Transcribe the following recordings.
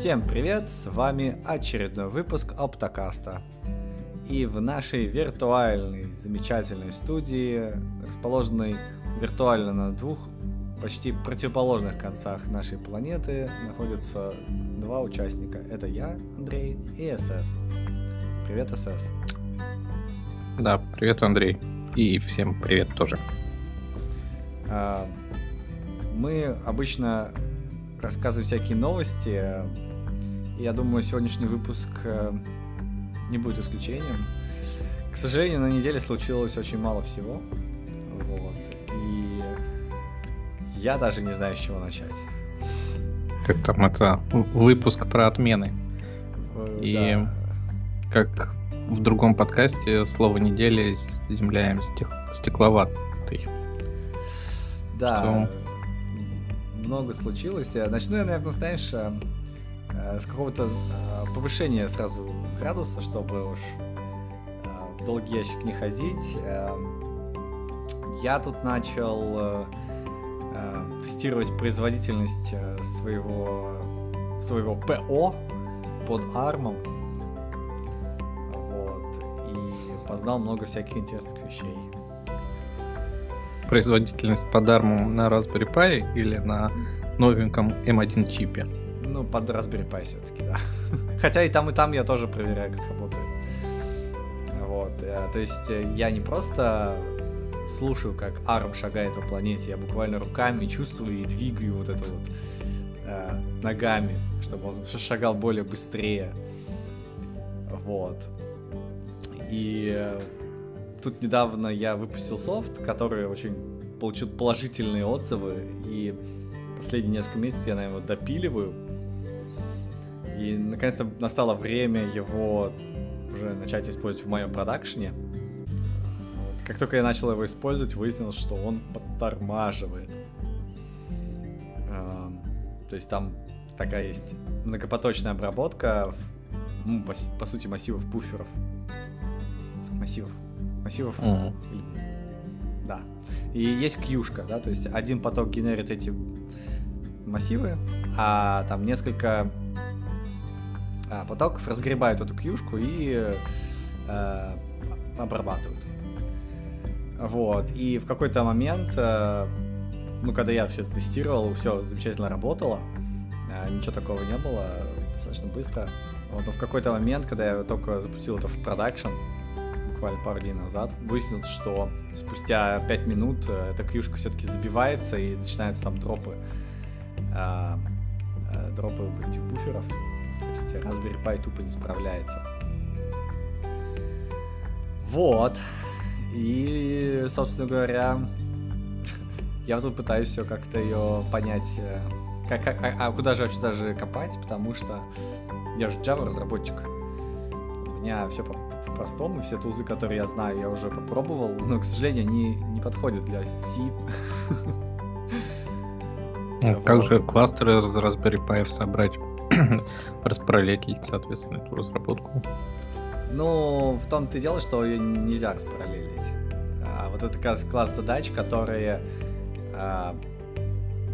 Всем привет, с вами очередной выпуск Оптокаста. И в нашей виртуальной замечательной студии, расположенной виртуально на двух почти противоположных концах нашей планеты, находятся два участника. Это я, Андрей, и СС. Привет, СС. Да, привет, Андрей. И всем привет тоже. А, мы обычно рассказываем всякие новости. Я думаю, сегодняшний выпуск э, не будет исключением. К сожалению, на неделе случилось очень мало всего. Вот. И я даже не знаю, с чего начать. Как там это выпуск про отмены. Э, И да. как в другом подкасте слово недели земляем стек... стекловатый. Да. Что... Много случилось. Начну я, наверное, знаешь, э, с какого-то повышения сразу градуса, чтобы уж в долгий ящик не ходить. Эм, я тут начал э, э, тестировать производительность э, своего, своего ПО под армом. Вот. И познал много всяких интересных вещей. Производительность под армом на Raspberry Pi или на новеньком M1 чипе? Ну, под Raspberry Pi все-таки, да. Хотя и там, и там я тоже проверяю, как работает. Вот. То есть я не просто слушаю, как Арм шагает по планете, я буквально руками чувствую и двигаю вот это вот э, ногами, чтобы он шагал более быстрее. Вот. И э, тут недавно я выпустил софт, который очень получил положительные отзывы, и последние несколько месяцев я, наверное, допиливаю. И наконец-то настало время его уже начать использовать в моем продакшене. Как только я начал его использовать, выяснилось, что он подтормаживает. То есть там такая есть многопоточная обработка, ну, по, по сути, массивов буферов. Массивов. Массивов. Mm-hmm. Да. И есть кьюшка, да, то есть один поток генерит эти массивы, а там несколько а, потоков разгребают эту кьюшку и э, обрабатывают. Вот. И в какой-то момент, э, ну, когда я все это тестировал, все замечательно работало, э, ничего такого не было, достаточно быстро. Вот, но в какой-то момент, когда я только запустил это в продакшн, буквально пару дней назад, выяснилось, что спустя 5 минут э, эта кьюшка все-таки забивается и начинаются там дропы. Э, э, дропы этих буферов. Есть Raspberry Pi тупо не справляется. Вот. И, собственно говоря, я тут пытаюсь все как-то ее понять, э, как, как, а, а куда же вообще даже копать, потому что я же Java разработчик. У меня все по-простому, все тузы, которые я знаю, я уже попробовал, но, к сожалению, они не подходят для C. Ну, как же кластеры из Raspberry Pi собрать? распараллелить, соответственно, эту разработку. Ну, в том-то и дело, что ее нельзя распараллелить. А, вот это как раз класс задач, которые а,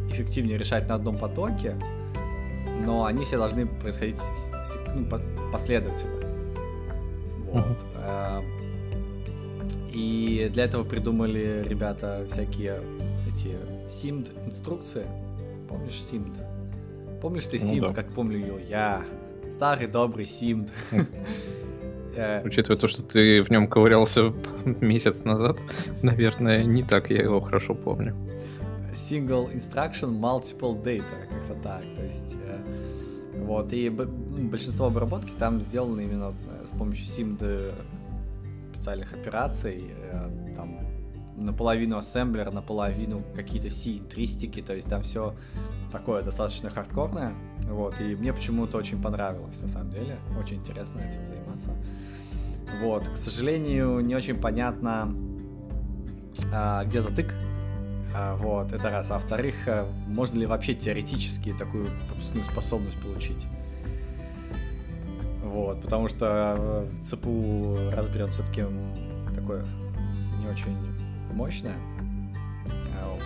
эффективнее решать на одном потоке, но они все должны происходить ну, последовательно. Вот. Uh-huh. А, и для этого придумали ребята всякие эти SIMD инструкции. Помнишь SIMD? Помнишь ты Симд, ну, да. как помню ее? Я старый добрый Симд. Э, Учитывая то, что ты в нем ковырялся месяц назад, наверное, не так я его хорошо помню. Single instruction, multiple data, как-то так. То есть, э, вот, и большинство обработки там сделано именно э, с помощью SIMD специальных операций, там наполовину ассемблер, наполовину какие-то C-тристики, то есть там все такое достаточно хардкорное, вот, и мне почему-то очень понравилось, на самом деле, очень интересно этим заниматься. Вот, к сожалению, не очень понятно, а, где затык, а, вот, это раз. А во-вторых, а, можно ли вообще теоретически такую пропускную способность получить? Вот, потому что ЦПУ разберет все-таки такое не очень мощная.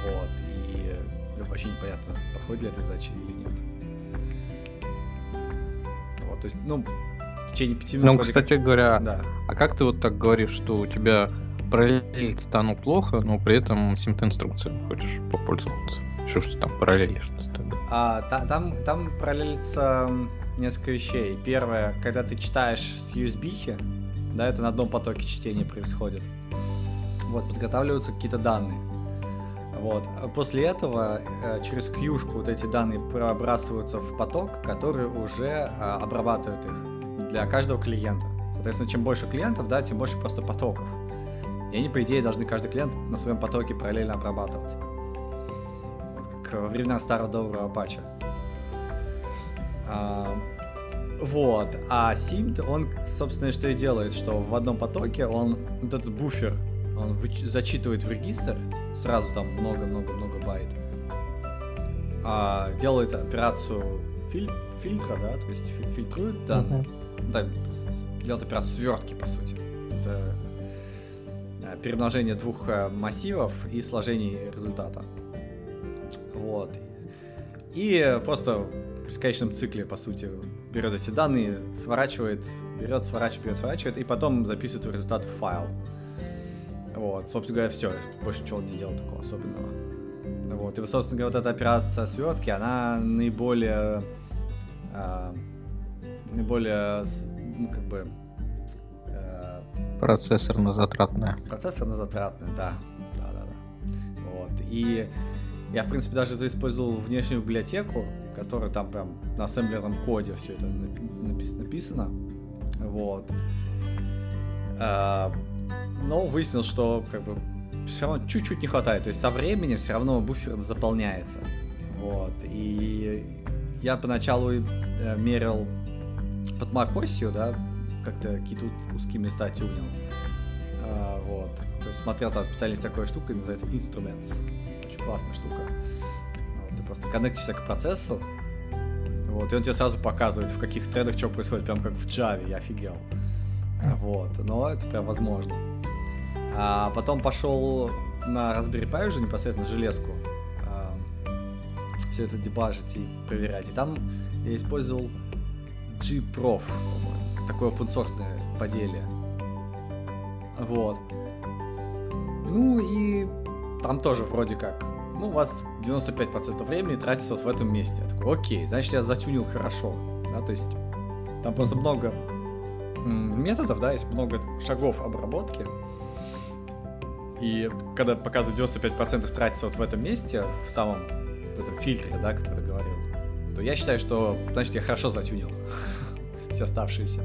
Вот. И вообще непонятно, подходит ли эта задача или нет. То есть, ну, в течение пяти минут... Ну, кстати как... говоря, да. а как ты вот так говоришь, что у тебя параллелить стану плохо, но при этом симт-инструкциями хочешь попользоваться? Что ж ты там параллелишь? А, та, там, там параллелится несколько вещей. Первое, когда ты читаешь с USB, да, это на одном потоке чтения происходит. Вот, подготавливаются какие-то данные. Вот. После этого э, через кьюшку вот эти данные пробрасываются в поток, который уже э, обрабатывает их для каждого клиента. Соответственно, чем больше клиентов, да, тем больше просто потоков. И они, по идее, должны каждый клиент на своем потоке параллельно обрабатываться. Как во времена старого доброго патча. А, вот. А SIMT, он, собственно, что и делает, что в одном потоке он, вот этот буфер, он зачитывает в регистр, сразу там много-много-много байт, а, делает операцию филь- фильтра, да, то есть фи- фильтрует данные, uh-huh. да, делает операцию свертки, по сути. Это а, перемножение двух а, массивов и сложение результата. Вот. И просто в бесконечном цикле, по сути, берет эти данные, сворачивает, берет, сворачивает, берет, сворачивает, и потом записывает результат в файл. Вот, собственно говоря, все, больше ничего не делал такого особенного. Вот, и, собственно говоря, вот эта операция свертки, она наиболее, э, наиболее, ну, как бы... Э, Процессорно-затратная. Процессорно-затратная, да, да, да, да. Вот, и я, в принципе, даже заиспользовал внешнюю библиотеку, которая там прям на ассемблерном коде все это написано. Вот. А, но выяснил, что как бы все равно чуть-чуть не хватает. То есть со временем все равно буфер заполняется. Вот. И я поначалу э, мерил под macOS, да, как-то какие-то узкие места тюнил. А, вот. То есть смотрел, там специально есть такая штука, называется Instruments. Очень классная штука. Вот. Ты просто коннектишься к процессу, вот, и он тебе сразу показывает, в каких трендах что происходит, прям как в Java, я офигел. Вот, но это прям возможно. А потом пошел на Raspberry Pi уже непосредственно железку а, все это дебажить и проверять. И там я использовал G-Prof, по-моему, такое open source поделие. Вот. Ну и там тоже вроде как, ну, у вас 95% времени тратится вот в этом месте. Я такой, окей, значит, я затюнил хорошо. Да, то есть там просто много методов, да, есть много шагов обработки. И когда показывают 95% тратится вот в этом месте, в самом в этом фильтре, да, который говорил, то я считаю, что, значит, я хорошо затюнил все оставшиеся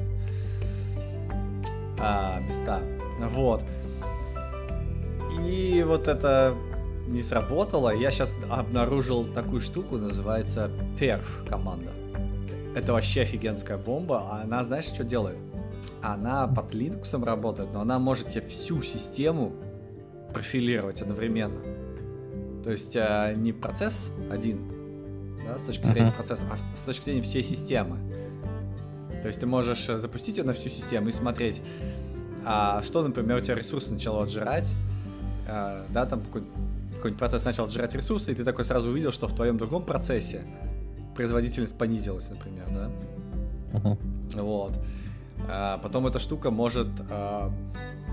а, места. Вот. И вот это не сработало. Я сейчас обнаружил такую штуку, называется perf команда. Это вообще офигенская бомба. Она, знаешь, что делает? Она под Linux работает, но она может тебе всю систему профилировать одновременно. То есть э, не процесс один, да, с точки зрения uh-huh. процесса, а с точки зрения всей системы. То есть ты можешь э, запустить ее на всю систему и смотреть, а что, например, у тебя ресурсы начало отжирать, а, да, там какой-нибудь какой-нибудь процесс начал сжирать ресурсы, и ты такой сразу увидел, что в твоем другом процессе производительность понизилась, например, да? Uh-huh. Вот. А потом эта штука может а,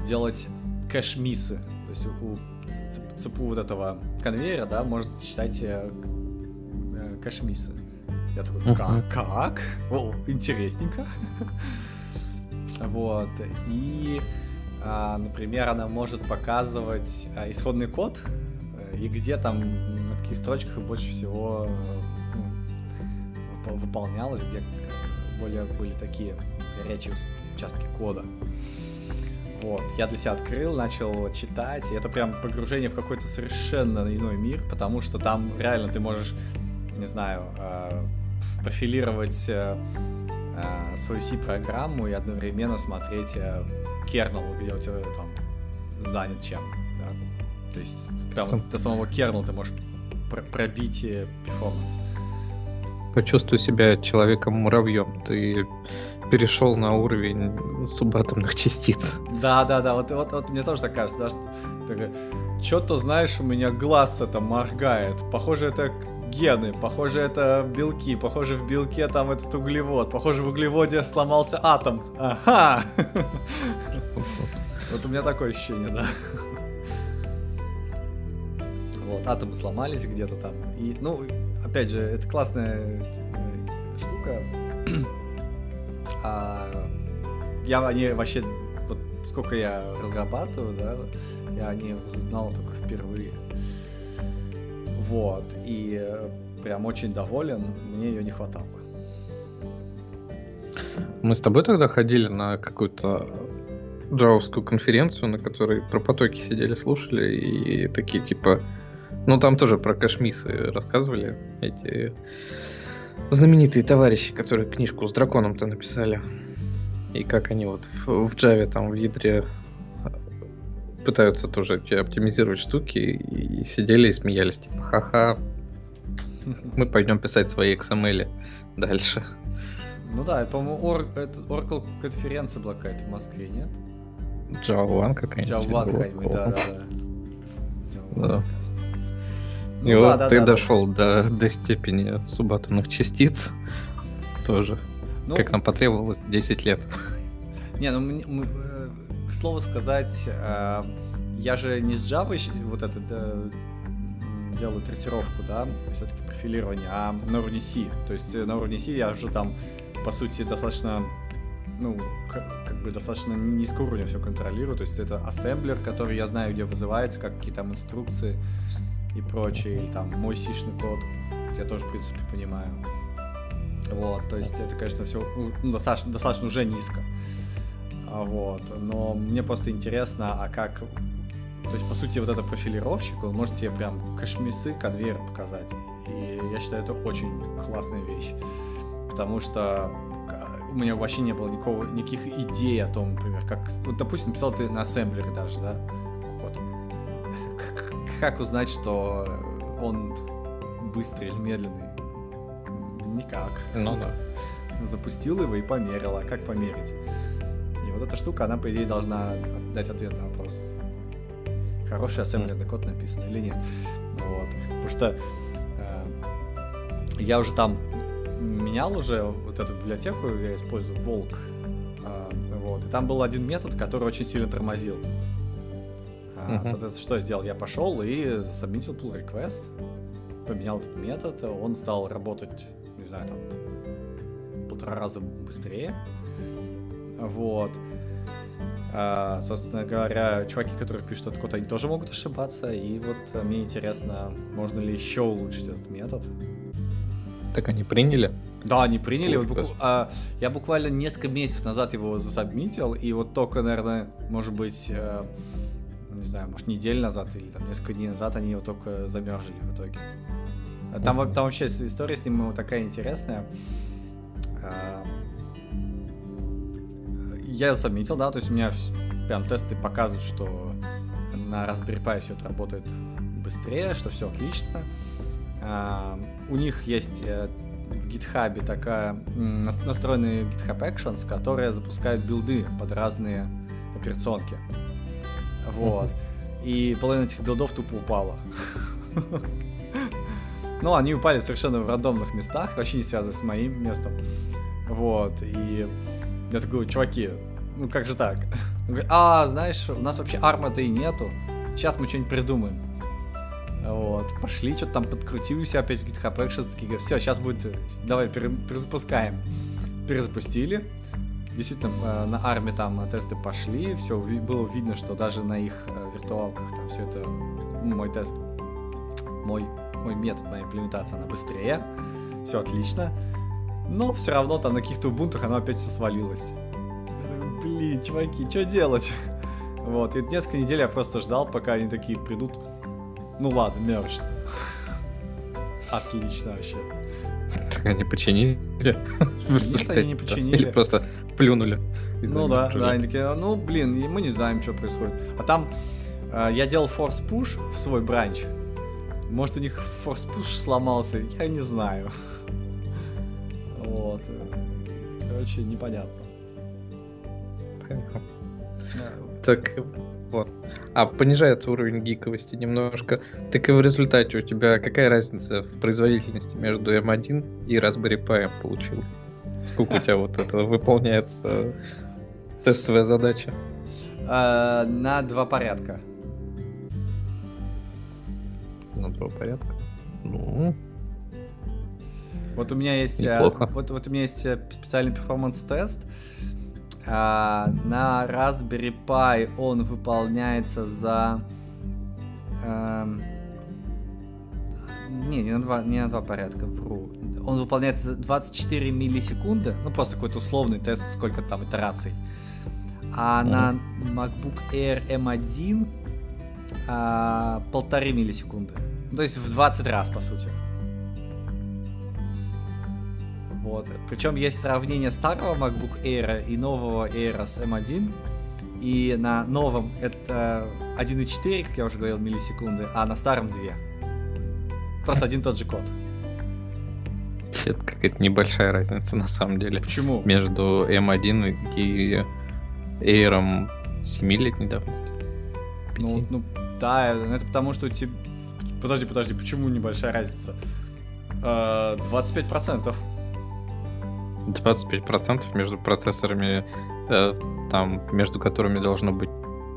делать кэш-миссы. То есть у цепу вот этого конвейера, да, может считать э, э, кэш-миссы. Я такой, как? Как? О, интересненько. вот. И, а, например, она может показывать а, исходный код и где там, на каких строчках больше всего ну, выполнялось, где более были такие горячие участки кода. Вот, я для себя открыл, начал читать, и это прям погружение в какой-то совершенно иной мир, потому что там реально ты можешь, не знаю, э, профилировать э, э, свою C-программу и одновременно смотреть кернел, где у тебя там занят чем. То есть прям до самого кернела ты можешь пр- пробить э, перформанс. Почувствуй себя человеком-муравьем. Ты перешел на уровень субатомных частиц. Да, да, да. Вот, вот, вот мне тоже так кажется, да, что что-то знаешь, у меня глаз это моргает. Похоже, это гены, похоже, это белки, похоже, в белке там этот углевод, похоже, в углеводе сломался атом. Ага! Вот у меня такое ощущение, да. Вот, атомы сломались где-то там. И, ну, опять же, это классная э, штука. А, я они вообще, вот сколько я разрабатываю, да, я о ней узнал только впервые. Вот, и э, прям очень доволен, мне ее не хватало. Мы с тобой тогда ходили на какую-то джавовскую конференцию, на которой про потоки сидели, слушали, и такие типа... Ну, там тоже про кашмисы рассказывали, эти знаменитые товарищи, которые книжку с драконом-то написали. И как они вот в, в Java там в ядре пытаются тоже оптимизировать штуки и сидели и смеялись, типа, ха-ха, мы пойдем писать свои XML дальше. Ну да, по-моему, Or, это Oracle конференция была какая-то в Москве, нет? Java какая-нибудь. Java какая-нибудь, да, да, да. да. Ну, и вот да, ты да, дошел да. До, до степени субатомных частиц тоже. Ну, как нам потребовалось 10 лет. Не, ну мы, э, к слову сказать, э, я же не с Java вот это да, делаю трассировку, да, все-таки профилирование, а на уровне C. То есть э, на уровне C я уже там, по сути, достаточно ну, как, как бы достаточно низкого уровня все контролирую. То есть это ассемблер, который я знаю, где вызывается, как какие там инструкции и прочее. Или там мой сишный код, я тоже, в принципе, понимаю. Вот, то есть это, конечно, все ну, достаточно, достаточно уже низко. А, вот, но мне просто интересно, а как... То есть, по сути, вот этот профилировщик, он может тебе прям кашмисы, конвейер показать. И я считаю, это очень классная вещь. Потому что у меня вообще не было никакого, никаких идей о том, например, как... Вот, допустим, писал ты на ассемблере даже, да? Как, узнать, что он быстрый или медленный? Никак. Ну да. Запустил его и померил. А как померить? И вот эта штука, она, по идее, должна дать ответ на вопрос. Хороший ассемблерный код написан или нет. Вот. Потому что э, я уже там менял уже вот эту библиотеку, я использую Волк. А, вот. И там был один метод, который очень сильно тормозил. Uh-huh. Соответственно, что я сделал? Я пошел и submitил pull request, поменял этот метод, он стал работать, не знаю, там, в полтора раза быстрее. Вот. А, собственно говоря, чуваки, которые пишут этот код, они тоже могут ошибаться. И вот мне интересно, можно ли еще улучшить этот метод. Так они приняли? Да, они приняли. Вот букв... а, я буквально несколько месяцев назад его засабмитил, и вот только, наверное, может быть, э, не знаю, может, неделю назад или там несколько дней назад они его только замерзли в итоге. Там, mm-hmm. там вообще история с ним такая интересная. А, я засабмитил, да, то есть у меня прям тесты показывают, что на Raspberry Pi все это работает быстрее, что все отлично. А, у них есть э, в GitHub такая настроенный GitHub Actions, которые запускают билды под разные операционки. Вот. И половина этих билдов тупо упала. Ну, они упали совершенно в рандомных местах, вообще не связаны с моим местом. Вот. И я такой, чуваки, ну как же так? а, знаешь, у нас вообще арма-то и нету. Сейчас мы что-нибудь придумаем. Вот, пошли, что-то там подкрутили себя опять в GitHub Actions, все, сейчас будет, давай перезапускаем. Перезапустили, действительно, э, на армии там тесты пошли, все, было видно, что даже на их э, виртуалках там все это, ну, мой тест, мой, мой метод, моя имплементация, она быстрее, все отлично, но все равно там на каких-то бунтах оно опять все свалилось. Блин, чуваки, что делать? Вот, и несколько недель я просто ждал, пока они такие придут, ну ладно, мерч. Отлично вообще. Так они починили? Нет, они не починили. Или просто плюнули. Ну да, да, они такие, ну блин, мы не знаем, что происходит. А там э, я делал force push в свой бранч. Может, у них force push сломался, я не знаю. Вот. Короче, непонятно. Так, вот. А понижает уровень гиковости немножко, так и в результате у тебя какая разница в производительности между M1 и Raspberry Pi получилась? Сколько у тебя вот это выполняется тестовая задача? А, на два порядка. На два порядка? Ну, вот у меня есть, э, Неплохо. вот, вот у меня есть э, специальный performance-тест. А, на Raspberry Pi он выполняется за... А, не, не на, два, не на два порядка, вру. Он выполняется за 24 миллисекунды. Ну, просто какой-то условный тест, сколько там итераций. А mm. на MacBook Air M1 а, полторы миллисекунды. Ну, то есть в 20 раз, по сути. Вот. Причем есть сравнение старого MacBook Air и нового Air с M1. И на новом это 1.4, как я уже говорил, миллисекунды, а на старом 2. Просто один тот же код. Это какая-то небольшая разница на самом деле. Почему? Между M1 и Air 7-летней давности. Ну, ну, да, это потому что у тебя... Подожди, подожди, почему небольшая разница? 25%. Э, 25% между процессорами, э, там, между которыми должно быть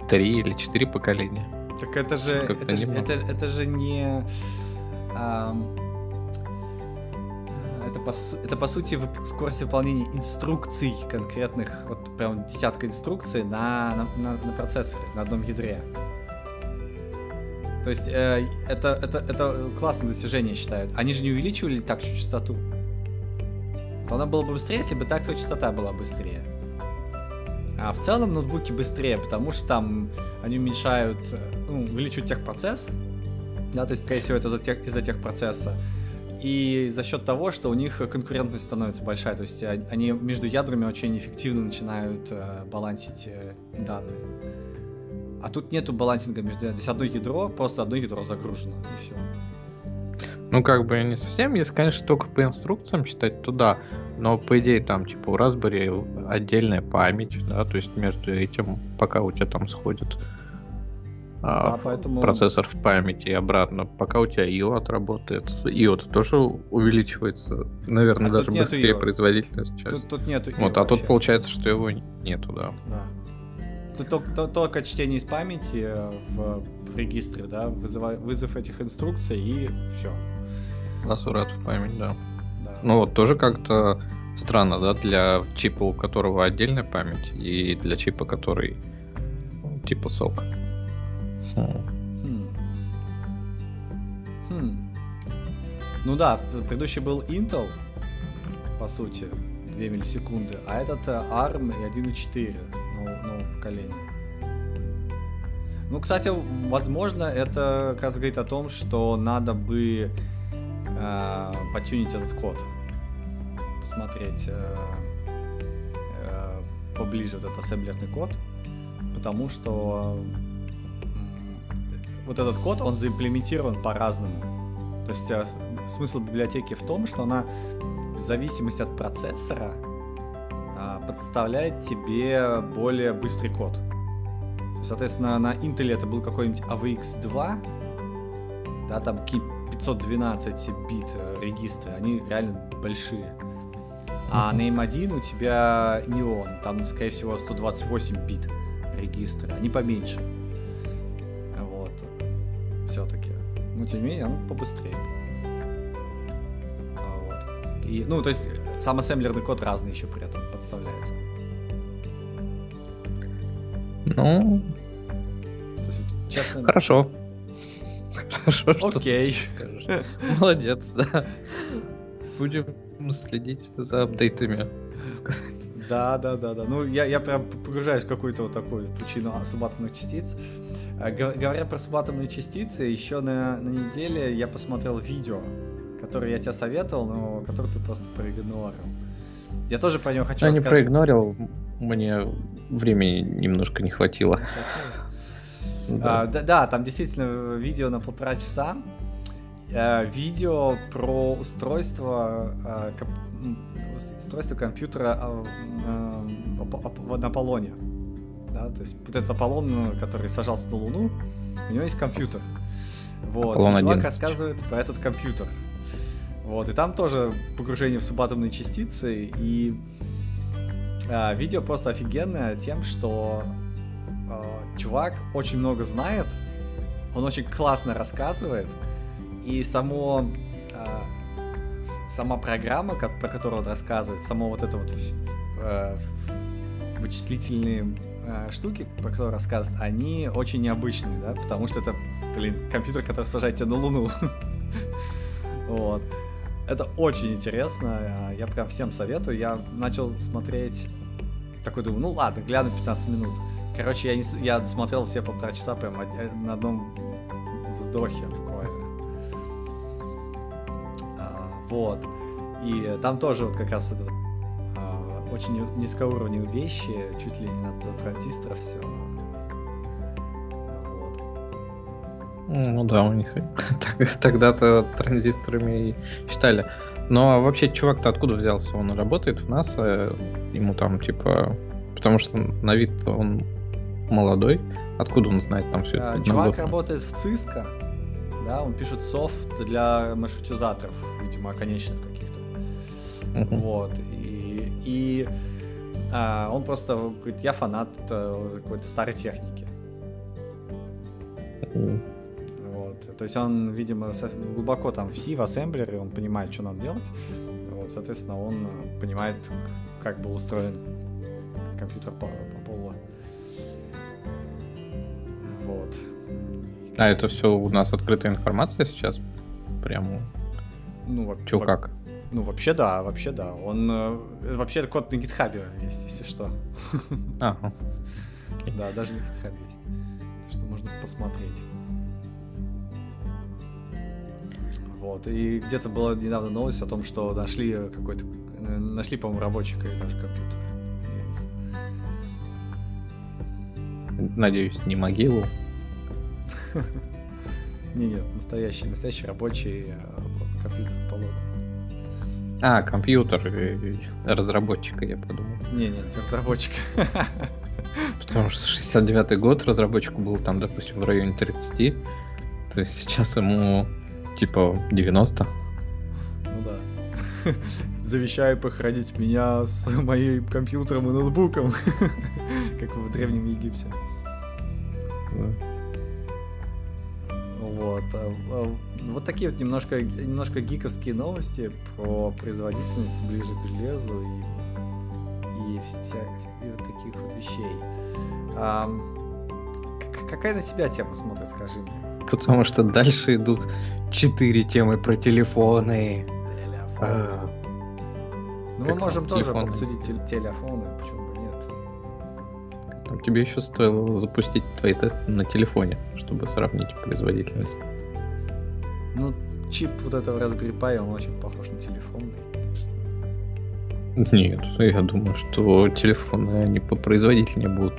3 или 4 поколения. Так это же, это, же это, это же не... А, это, по, это по сути скорость выполнения инструкций конкретных, вот прям десятка инструкций на, на, на, на процессоре, на одном ядре. То есть э, это, это, это классное достижение считают. Они же не увеличивали так частоту то она была бы быстрее, если бы так, то частота была быстрее. А в целом ноутбуки быстрее, потому что там они уменьшают, ну, увеличивают техпроцесс, да, то есть, скорее всего, это из-за тех, из техпроцесса. И за счет того, что у них конкурентность становится большая, то есть они между ядрами очень эффективно начинают э, балансить э, данные. А тут нету балансинга между... То есть одно ядро, просто одно ядро загружено, и все. Ну, как бы не совсем, если, конечно, только по инструкциям читать, то да. Но, по идее, там, типа, у Raspberry отдельная память, да, то есть между этим, пока у тебя там сходит а, да, поэтому... процессор в памяти и обратно, пока у тебя IO отработает. IO -то тоже увеличивается, наверное, а даже быстрее IO. производительность. Часть. Тут, тут нету IO Вот, а тут получается, что его нету, да. Да. Тут только, только чтение из памяти в, в регистре, да, вызыв, вызов этих инструкций и все. Ласурат в память, да. да. Ну вот тоже как-то странно, да, для чипа, у которого отдельная память, и для чипа, который ну, типа сок. Хм. Хм. Ну да, предыдущий был Intel, по сути, 2 миллисекунды, а этот э, ARM и 1.4 нового поколения. Ну, кстати, возможно, это как раз говорит о том, что надо бы э, потюнить этот код. Посмотреть э, э, поближе этот ассемблерный код. Потому что вот этот код, он заимплементирован по-разному. То есть э, смысл библиотеки в том, что она в зависимости от процессора э, подставляет тебе более быстрый код. Соответственно, на Intel это был какой-нибудь AVX2, да, там 512 бит э, регистры, они реально большие. А на M1 у тебя не он, там, скорее всего, 128 бит регистры, они поменьше. Вот. Все-таки. Но тем не менее, оно побыстрее. А, вот. И, ну, то есть, сам ассемблерный код разный еще при этом подставляется. Ну, есть, честно... Хорошо. Хорошо, Окей. Молодец, да. Будем следить за апдейтами. Да, да, да, да. Ну, я, я прям погружаюсь в какую-то вот такую причину субатомных частиц. А, говоря про субатомные частицы, еще на, на неделе я посмотрел видео, которое я тебе советовал, но которое ты просто проигнорил. Я тоже про него хочу Я рассказать. не проигнорил, мне времени немножко не хватило. Не хватило? Да. А, да, да, там действительно видео на полтора часа. А, видео про устройство, коп, устройство компьютера а, а, на Аполлоне. да, то есть вот этот Аполлон, который сажался на Луну, у него есть компьютер. Вот, Аполлон чувак 11. рассказывает про этот компьютер. Вот, и там тоже погружение в субатомные частицы, и а, видео просто офигенное тем, что чувак очень много знает, он очень классно рассказывает, и само с- сама программа, ко- про которую он рассказывает, само вот это вот э, вычислительные э, штуки, про которые рассказывает, они очень необычные, да, потому что это, блин, компьютер, который сажает тебя на Луну. Вот. Это очень интересно, я прям всем советую. Я начал смотреть, такой думаю, ну ладно, гляну 15 минут. Короче, я, не, я смотрел все полтора часа прям э, на одном вздохе буквально. А, вот. И там тоже вот как раз это а, очень низкоуровневые вещи, чуть ли не на, до транзисторов все. Вот. Ну да, у них тогда-то транзисторами и считали. Но а вообще чувак-то откуда взялся? Он работает в НАСА, ему там типа... Потому что на вид он молодой. Откуда он знает там все это? Чувак подноготно? работает в Cisco, да, он пишет софт для маршрутизаторов, видимо, конечных каких-то. Мгм. Вот. И, и а, он просто говорит, я фанат э, какой-то старой техники. Мгм. Вот. То есть он, видимо, глубоко там в C, в ассемблере, он понимает, что надо делать. Вот, соответственно, он э, понимает, как был устроен компьютер по, по полу. Вот. А это все у нас открытая информация сейчас? Прямо Ну, во- чё во- как? Ну, вообще да, вообще да. Он э, вообще код на гитхабе есть, если что. Ага. Да, даже на гитхабе есть. Что можно посмотреть. Вот. И где-то была недавно новость о том, что нашли какой-то. э, Нашли, по-моему, рабочий даже компьютер. Надеюсь, не могилу. Не, нет, настоящий, настоящий рабочий э, компьютер Аполлона. А, компьютер разработчика, я подумал. Не, не, не разработчик. Потому что 69-й год разработчику был там, допустим, в районе 30. То есть сейчас ему типа 90. Ну да. Завещаю похоронить меня с моим компьютером и ноутбуком. Как в Древнем Египте. Вот. а, а, Вот такие вот немножко, немножко гиковские новости про производительность ближе к железу и, и, вся, и вот таких вот вещей. А, какая на тебя тема смотрит, скажи мне? Потому что дальше идут четыре темы про телефоны. Телефон. А, Ну, мы можем тоже обсудить тел- телефоны, почему бы нет. там тебе еще стоило запустить твои тесты на телефоне, чтобы сравнить производительность. Ну, чип вот этого Raspberry Pi, он очень похож на что- Нет, я думаю, что телефоны они попроизводительнее будут.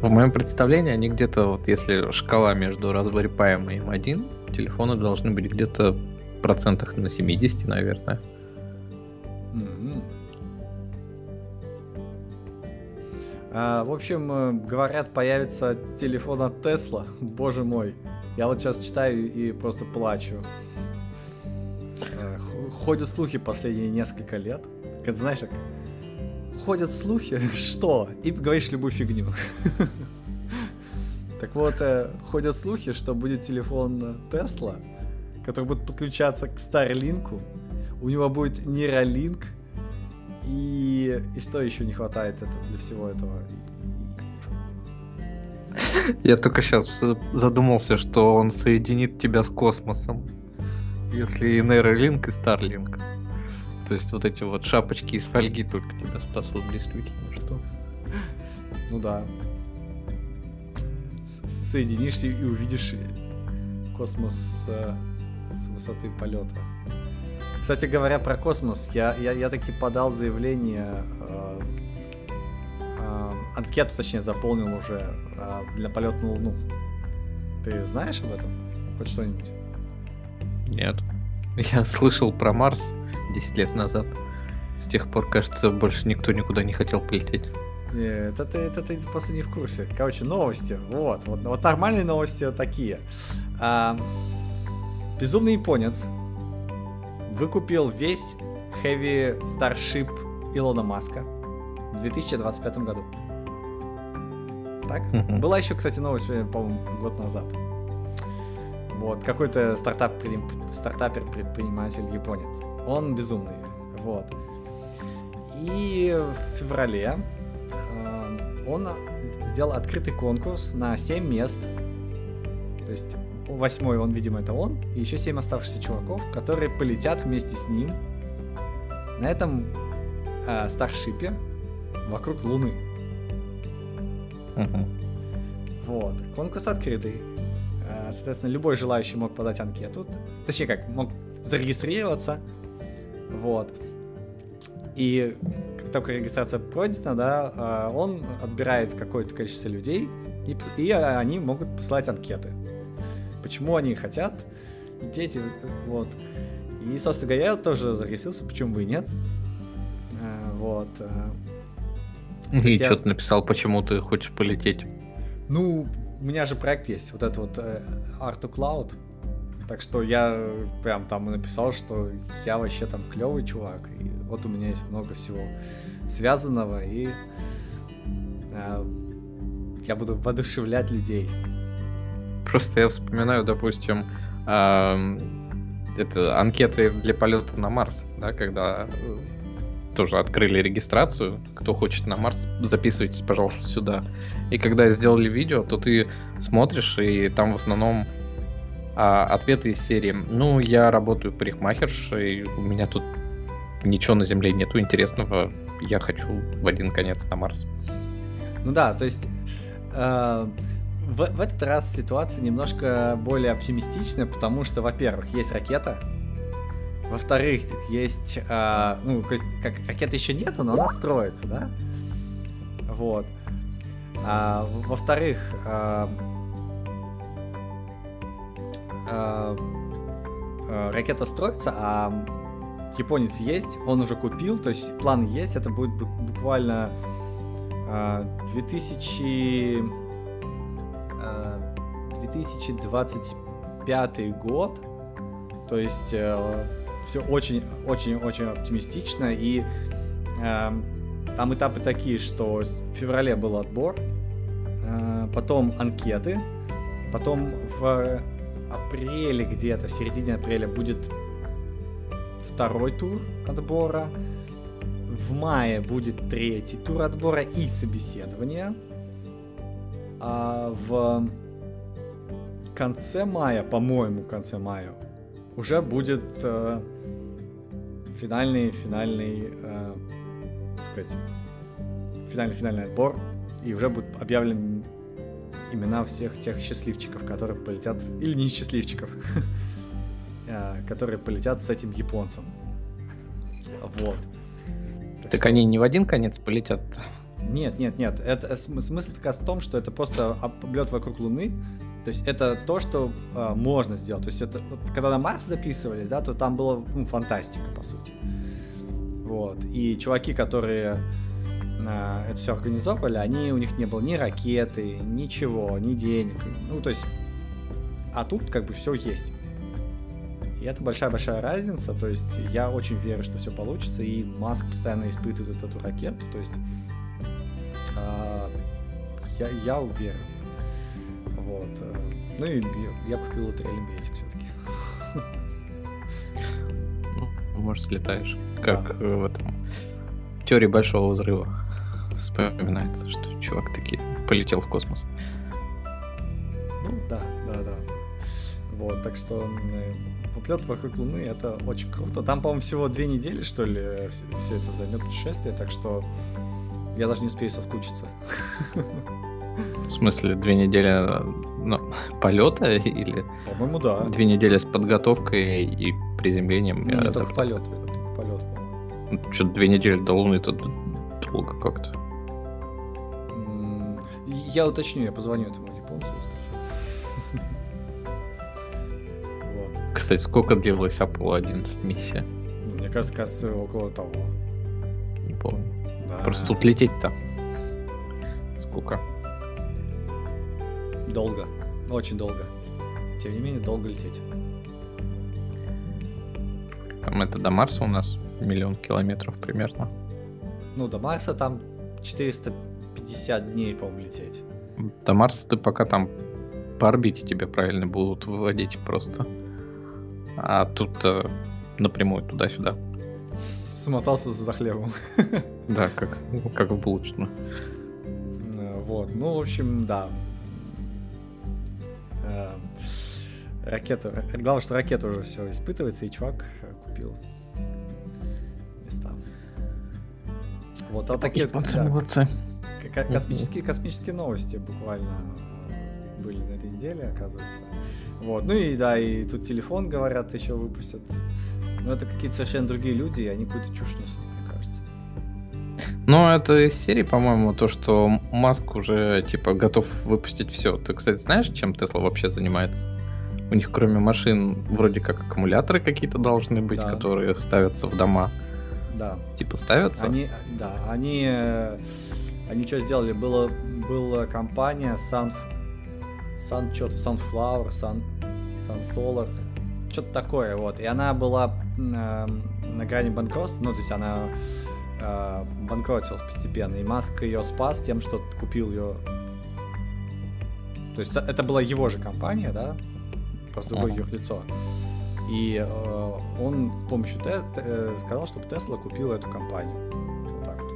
В моем представлении они где-то, вот если шкала между Raspberry Pi и M1, телефоны должны быть где-то в процентах на 70, наверное. В общем, э, говорят, появится телефон от Тесла. Боже мой. Я вот сейчас читаю и просто плачу. Э, Ходят слухи последние несколько лет. Как знаешь, как ходят слухи, что? И говоришь любую фигню. Так вот, э, ходят слухи, что будет телефон Тесла, который будет подключаться к Старлинку. У него будет нейролинк. И, и что еще не хватает это, для всего этого? Я только сейчас задумался, что он соединит тебя с космосом. Если и Neuralink, и Starlink. То есть вот эти вот шапочки из фольги только тебя спасут, действительно, что... Ну да. С- Соединишься и увидишь космос с, э, с высоты полета. Кстати говоря, про космос, я, я, я таки подал заявление, э, э, анкету, точнее, заполнил уже э, для полета на Луну. Ты знаешь об этом? Хоть что-нибудь? Нет. Я слышал про Марс 10 лет назад. С тех пор, кажется, больше никто никуда не хотел полететь. Нет, это, это ты просто не в курсе. Короче, новости. Вот, вот, вот нормальные новости такие. А, безумный японец выкупил весь Heavy Starship Илона Маска в 2025 году. Так? Была еще, кстати, новость, э, по-моему, год назад. Вот, какой-то стартап, стартапер, предприниматель, японец. Он безумный. Вот. И в феврале э, он сделал открытый конкурс на 7 мест. То есть восьмой он, видимо, это он, и еще 7 оставшихся чуваков, которые полетят вместе с ним на этом э, старшипе вокруг Луны. Uh-huh. Вот. Конкурс открытый. Э, соответственно, любой желающий мог подать анкету. Точнее, как, мог зарегистрироваться. Вот. И как только регистрация пройдена, да, э, он отбирает какое-то количество людей, и, и они могут посылать анкеты. Почему они хотят дети, вот. И, собственно говоря, я тоже зарегистрировался, почему бы и нет. Э, вот. И я... что ты написал, почему ты хочешь полететь? Ну, у меня же проект есть, вот этот вот Art to Cloud. Так что я прям там написал, что я вообще там клевый чувак. И вот у меня есть много всего связанного, и э, я буду воодушевлять людей. Просто я вспоминаю, допустим, э, это анкеты для полета на Марс, да, когда тоже открыли регистрацию. Кто хочет на Марс, записывайтесь, пожалуйста, сюда. И когда сделали видео, то ты смотришь, и там в основном а, ответы из серии «Ну, я работаю парикмахершей, у меня тут ничего на Земле нету интересного, я хочу в один конец на Марс». Ну да, то есть э, в, в этот раз ситуация немножко более оптимистичная, потому что, во-первых, есть ракета, во-вторых, есть, э, ну, как ракеты еще нету, но она строится, да? Вот. А, во-вторых, а, а, ракета строится, а японец есть, он уже купил, то есть план есть, это будет буквально а, 2000, а, 2025 год, то есть а, все очень-очень-очень оптимистично. И а, там этапы такие, что в феврале был отбор, э, потом анкеты, потом в апреле где-то, в середине апреля будет второй тур отбора, в мае будет третий тур отбора и собеседование, а в конце мая, по-моему, в конце мая уже будет э, финальный финальный э, сказать, финальный-финальный отбор, и уже будут объявлены имена всех тех счастливчиков, которые полетят, или не счастливчиков, а, которые полетят с этим японцем. Вот. Так, так они не в один конец полетят? Нет, нет, нет. Это смысл как раз в том, что это просто облет вокруг Луны. То есть это то, что э, можно сделать. То есть это вот, когда на Марс записывались, да, то там было ну, фантастика по сути. Вот. И чуваки, которые э, это все организовывали, они, у них не было ни ракеты, ничего, ни денег. Ну, то есть, а тут как бы все есть. И это большая-большая разница, то есть я очень верю, что все получится, и Маск постоянно испытывает эту ракету, то есть э, я, я уверен. Вот. Э, ну и я купил лотерейный билетик все-таки. Ну, может, слетаешь как да. в этом теории большого взрыва вспоминается, что чувак таки полетел в космос. Ну да, да, да. Вот, так что поплет вокруг Луны это очень круто. Там, по-моему, всего две недели, что ли, все это займет путешествие, так что я даже не успею соскучиться. В смысле, две недели ну, полета или? По-моему, да. Две недели с подготовкой и приземлением. Не, не только полет полет, по Что-то две недели до Луны, это долго как-то. Я уточню, я позвоню этому японцу. Кстати, сколько длилась Apollo 11 миссия? Мне кажется, кажется, около того. Не помню. Просто тут лететь-то. Сколько? Долго. Очень долго. Тем не менее, долго лететь. Там это до Марса у нас миллион километров примерно. Ну, до Марса там 450 дней, по-моему, лететь. До Марса ты пока там по орбите тебя правильно будут выводить просто. А тут э, напрямую туда-сюда. Смотался за хлебом. Да, как, как в булочную. Э, вот, ну, в общем, да. Э, ракета, главное, что ракета уже все испытывается, и чувак купил места. Вот, а такие вот, да, молодцы. Космические, космические новости буквально были на этой неделе, оказывается. Вот, ну и да, и тут телефон, говорят, еще выпустят. Но это какие-то совершенно другие люди, и они какую-то чушь несут. Ну, это из серии, по-моему, то, что Маск уже, типа, готов выпустить все. Ты, кстати, знаешь, чем Тесла вообще занимается? У них, кроме машин, вроде как аккумуляторы какие-то должны быть, да. которые ставятся в дома. Да. Типа ставятся? Они, да, они, э, они что сделали? Было, была компания Sun, Sun что-то, Sunflower, Sun, Sun Solar, что-то такое, вот. И она была э, на грани банкротства, ну, то есть она э, банкротилась постепенно. И Маск ее спас тем, что купил ее. То есть это была его же компания, да? Просто другое uh-huh. лицо. И э, он с помощью те, те, э, сказал, чтобы Тесла купила эту компанию. Вот так вот.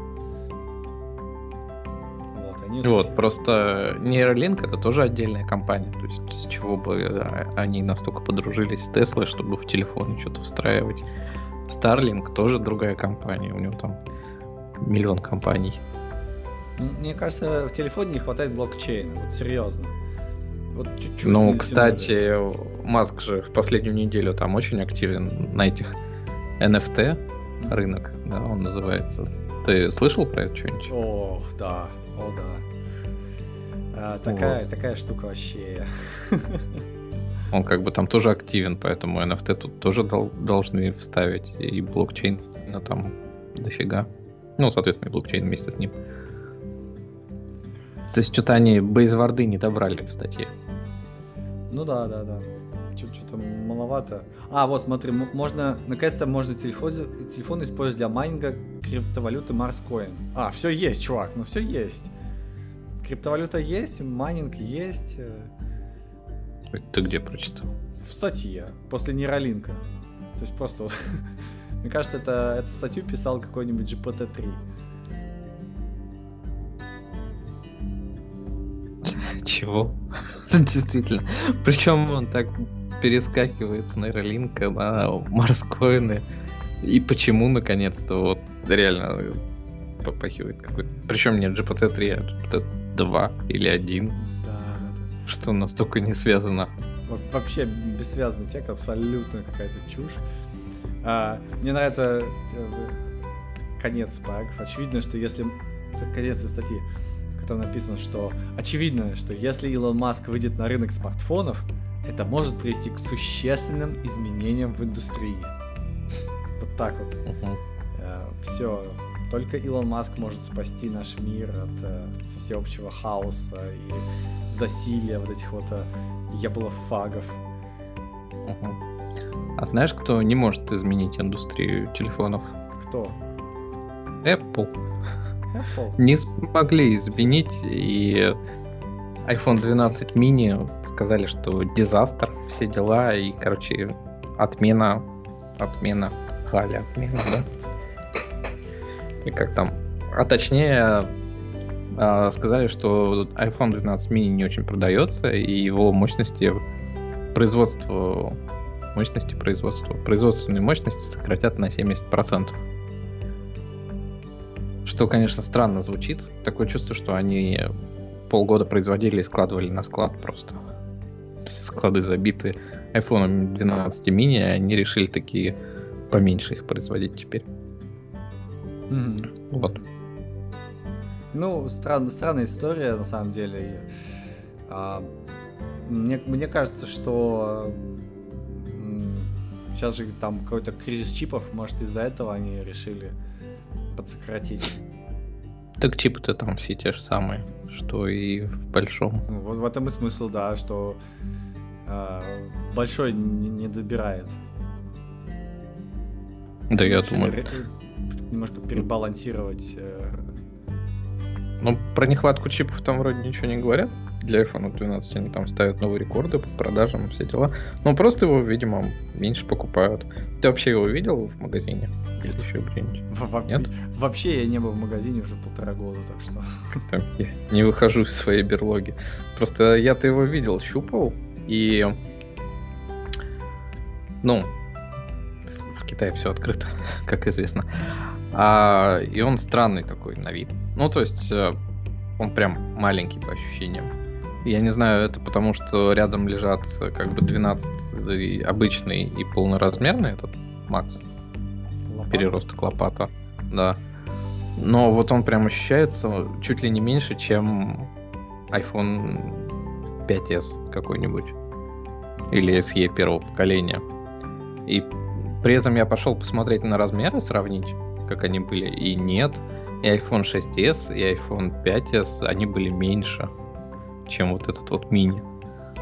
Вот, они вот просто Neuralink это тоже отдельная компания. То есть с чего бы да, они настолько подружились с Теслой, чтобы в телефоне что-то встраивать. Starlink тоже другая компания, у него там миллион компаний. Мне кажется, в телефоне не хватает блокчейна, вот серьезно. Вот чуть-чуть. Ну, кстати, Маск же в последнюю неделю там очень активен на этих NFT рынок, да, он называется. Ты слышал про это что-нибудь? Ох, да, о да. А, такая, вот. такая штука вообще. Он как бы там тоже активен, поэтому NFT тут тоже дол- должны вставить и блокчейн на там дофига. Ну, соответственно, и блокчейн вместе с ним. То есть что-то они buzzword ы не добрали в статье. Ну да, да, да. Что-то маловато. А, вот смотри, можно, наконец-то можно телефон, телефон использовать для майнинга криптовалюты Marscoin. А, все есть, чувак, ну все есть. Криптовалюта есть, майнинг есть. Э. Ты где прочитал? В статье, после нейролинка. То есть просто вот, мне кажется, это, эту статью писал какой-нибудь GPT-3. Чего? Действительно. Причем он так перескакивает с нейролинка на марскоины. И почему, наконец-то, вот реально попахивает какой-то. Причем не GPT-3, а GPT-2 или 1. Да, да, да. Что настолько не связано. Вообще бессвязный текст, абсолютно какая-то чушь. А, мне нравится э, конец параграфа. Очевидно, что если... Конец статьи там написано, что очевидно, что если Илон Маск выйдет на рынок смартфонов, это может привести к существенным изменениям в индустрии. Вот так вот. Uh-huh. Э, все. Только Илон Маск может спасти наш мир от э, всеобщего хаоса и засилия вот этих вот э, яблофагов. Uh-huh. А знаешь, кто не может изменить индустрию телефонов? Кто? Apple. Не смогли изменить, и iPhone 12 mini сказали, что дизастер, все дела, и, короче, отмена, отмена, хали, отмена, да? И как там? А точнее, а, сказали, что iPhone 12 mini не очень продается, и его мощности производства мощности производства, производственной мощности сократят на 70%. Что, конечно, странно звучит. Такое чувство, что они полгода производили и складывали на склад просто. Все склады забиты iPhone 12 mini, и они решили такие поменьше их производить теперь. Mm-hmm. Вот. Ну, странная, странная история, на самом деле. А, мне, мне кажется, что сейчас же там какой-то кризис чипов, может, из-за этого они решили подсократить. Так чипы-то там все те же самые. что и в большом. Ну, вот в этом и смысл, да, что э, большой не, не добирает. Да, я думаю. Немножко перебалансировать. Э... Ну, про нехватку чипов там вроде ничего не говорят для iPhone 12 они там ставят новые рекорды по продажам, все дела. Но просто его, видимо, меньше покупают. Ты вообще его видел в магазине? Нет. Еще Во Нет? Вообще я не был в магазине уже полтора года, так что... Там, я не выхожу из своей берлоги. Просто я-то его видел, щупал, и... Ну, в Китае все открыто, как известно. А, и он странный такой на вид. Ну, то есть, э, он прям маленький по ощущениям. Я не знаю, это потому что рядом лежат как бы 12 обычный и полноразмерный этот Макс. Лопата? Переросток лопата. Да. Но вот он прям ощущается чуть ли не меньше, чем iPhone 5s какой-нибудь. Или SE первого поколения. И при этом я пошел посмотреть на размеры, сравнить, как они были. И нет, и iPhone 6s, и iPhone 5s, они были меньше чем вот этот вот мини.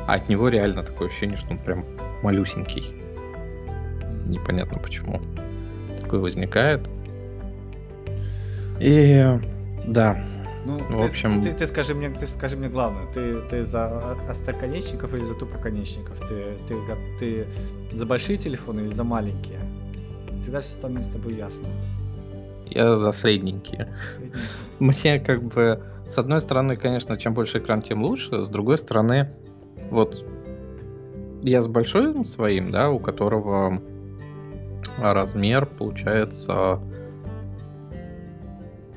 А от него реально такое ощущение, что он прям малюсенький. Непонятно почему. Такое возникает. И да. Ну, в ты, общем... Ты, ты, ты, скажи мне, ты скажи мне главное, ты, ты за остроконечников или за тупоконечников? Ты, ты, ты за большие телефоны или за маленькие? Тогда все становится с тобой ясно. Я за средненькие. средненькие. Мне как бы с одной стороны, конечно, чем больше экран, тем лучше. С другой стороны, вот я с большим своим, да, у которого размер получается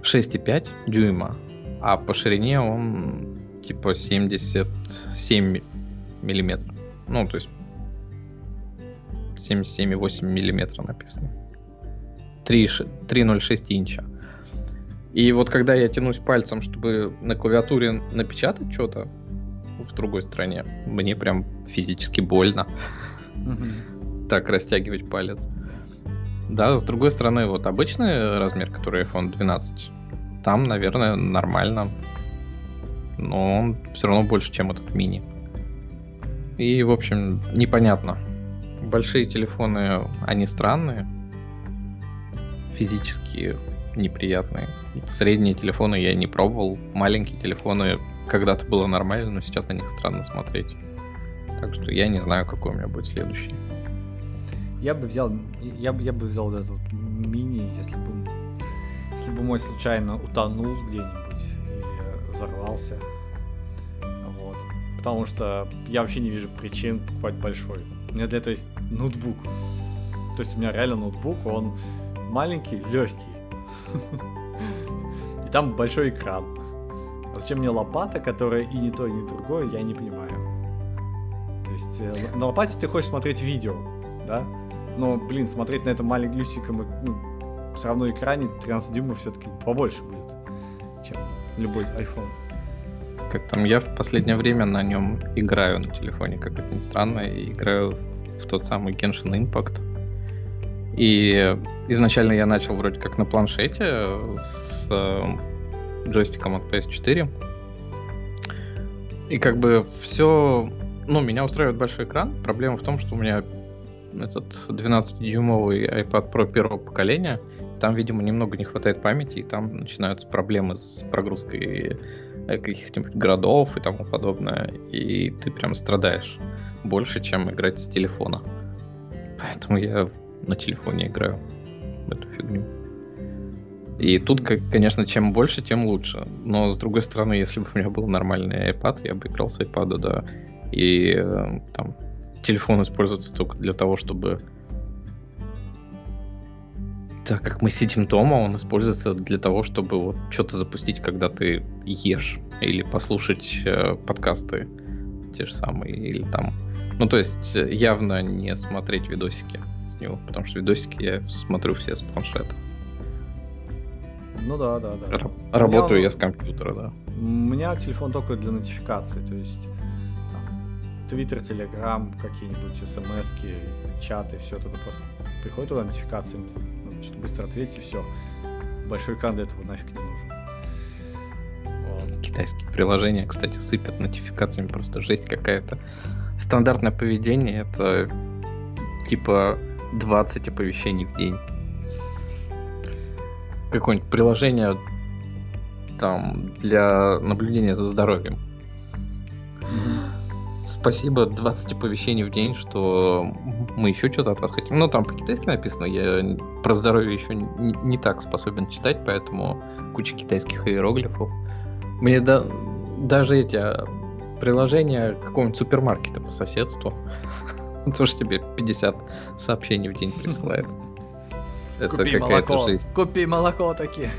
6,5 дюйма, а по ширине он типа 77 миллиметров. Ну, то есть 77,8 миллиметра написано. 3,06 инча. И вот когда я тянусь пальцем, чтобы на клавиатуре напечатать что-то в другой стране, мне прям физически больно угу. так растягивать палец. Да, с другой стороны, вот обычный размер, который iPhone 12, там, наверное, нормально. Но он все равно больше, чем этот мини. И, в общем, непонятно. Большие телефоны, они странные. Физически неприятные. Средние телефоны я не пробовал. Маленькие телефоны когда-то было нормально, но сейчас на них странно смотреть. Так что я не знаю, какой у меня будет следующий. Я бы взял, я, я бы взял вот этот вот мини, если бы, если бы мой случайно утонул где-нибудь или взорвался. Вот. Потому что я вообще не вижу причин покупать большой. У меня для этого есть ноутбук. То есть у меня реально ноутбук, он маленький, легкий. И там большой экран. А зачем мне лопата, которая и не то, и не другое, я не понимаю. То есть э, на лопате ты хочешь смотреть видео, да? Но, блин, смотреть на этом маленьком ну, все равно экране 13 дюймов все-таки побольше будет, чем любой iPhone. Как там я в последнее время на нем играю на телефоне, как это ни странно, и играю в тот самый Genshin Impact. И изначально я начал вроде как на планшете с э, джойстиком от PS4. И как бы все... Ну, меня устраивает большой экран. Проблема в том, что у меня этот 12-дюймовый iPad Pro первого поколения. Там, видимо, немного не хватает памяти, и там начинаются проблемы с прогрузкой каких-нибудь городов и тому подобное. И ты прям страдаешь больше, чем играть с телефона. Поэтому я на телефоне играю в эту фигню. И тут, конечно, чем больше, тем лучше. Но, с другой стороны, если бы у меня был нормальный iPad, я бы играл с iPad, да. И э, там телефон используется только для того, чтобы... Так как мы сидим дома, он используется для того, чтобы вот что-то запустить, когда ты ешь, или послушать э, подкасты те же самые, или там... Ну, то есть, э, явно не смотреть видосики него, потому что видосики я смотрю все с планшета. Ну да, да, да. Р- работаю меня, я с компьютера, да. У меня телефон только для нотификации, то есть Твиттер, Телеграм, какие-нибудь смс чаты, все это просто приходит туда нотификации, надо что-то быстро ответить, и все. Большой экран для этого нафиг не нужен. Вот. китайские приложения, кстати, сыпят нотификациями, просто жесть какая-то. Стандартное поведение это типа 20 оповещений в день. Какое-нибудь приложение там для наблюдения за здоровьем. Спасибо, 20 оповещений в день, что мы еще что-то от вас хотим. Ну, там по-китайски написано, я про здоровье еще не, не так способен читать, поэтому куча китайских иероглифов. Мне да, даже эти а, приложения какого-нибудь супермаркета по соседству тоже тебе 50 сообщений в день присылает. Это Купи молоко. Жизнь. Купи молоко таки.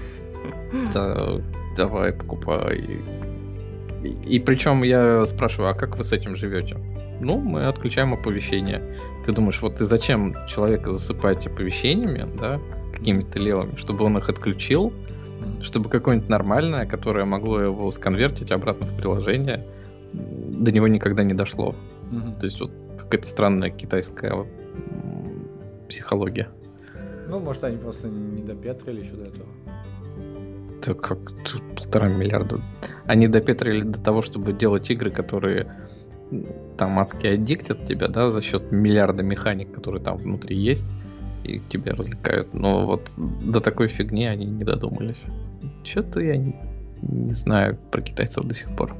Да, давай, покупай. И, и причем я спрашиваю, а как вы с этим живете? Ну, мы отключаем оповещения. Ты думаешь, вот ты зачем человека засыпать оповещениями, да, какими-то левыми, чтобы он их отключил, чтобы какое-нибудь нормальное, которое могло его сконвертить обратно в приложение, до него никогда не дошло. Угу. То есть вот какая-то странная китайская психология. Ну, может, они просто не допетрили еще до этого. Это как тут полтора миллиарда. Они допетрили до того, чтобы делать игры, которые там адски аддиктят тебя, да, за счет миллиарда механик, которые там внутри есть, и тебя развлекают. Но вот до такой фигни они не додумались. Что-то я не, не знаю про китайцев до сих пор.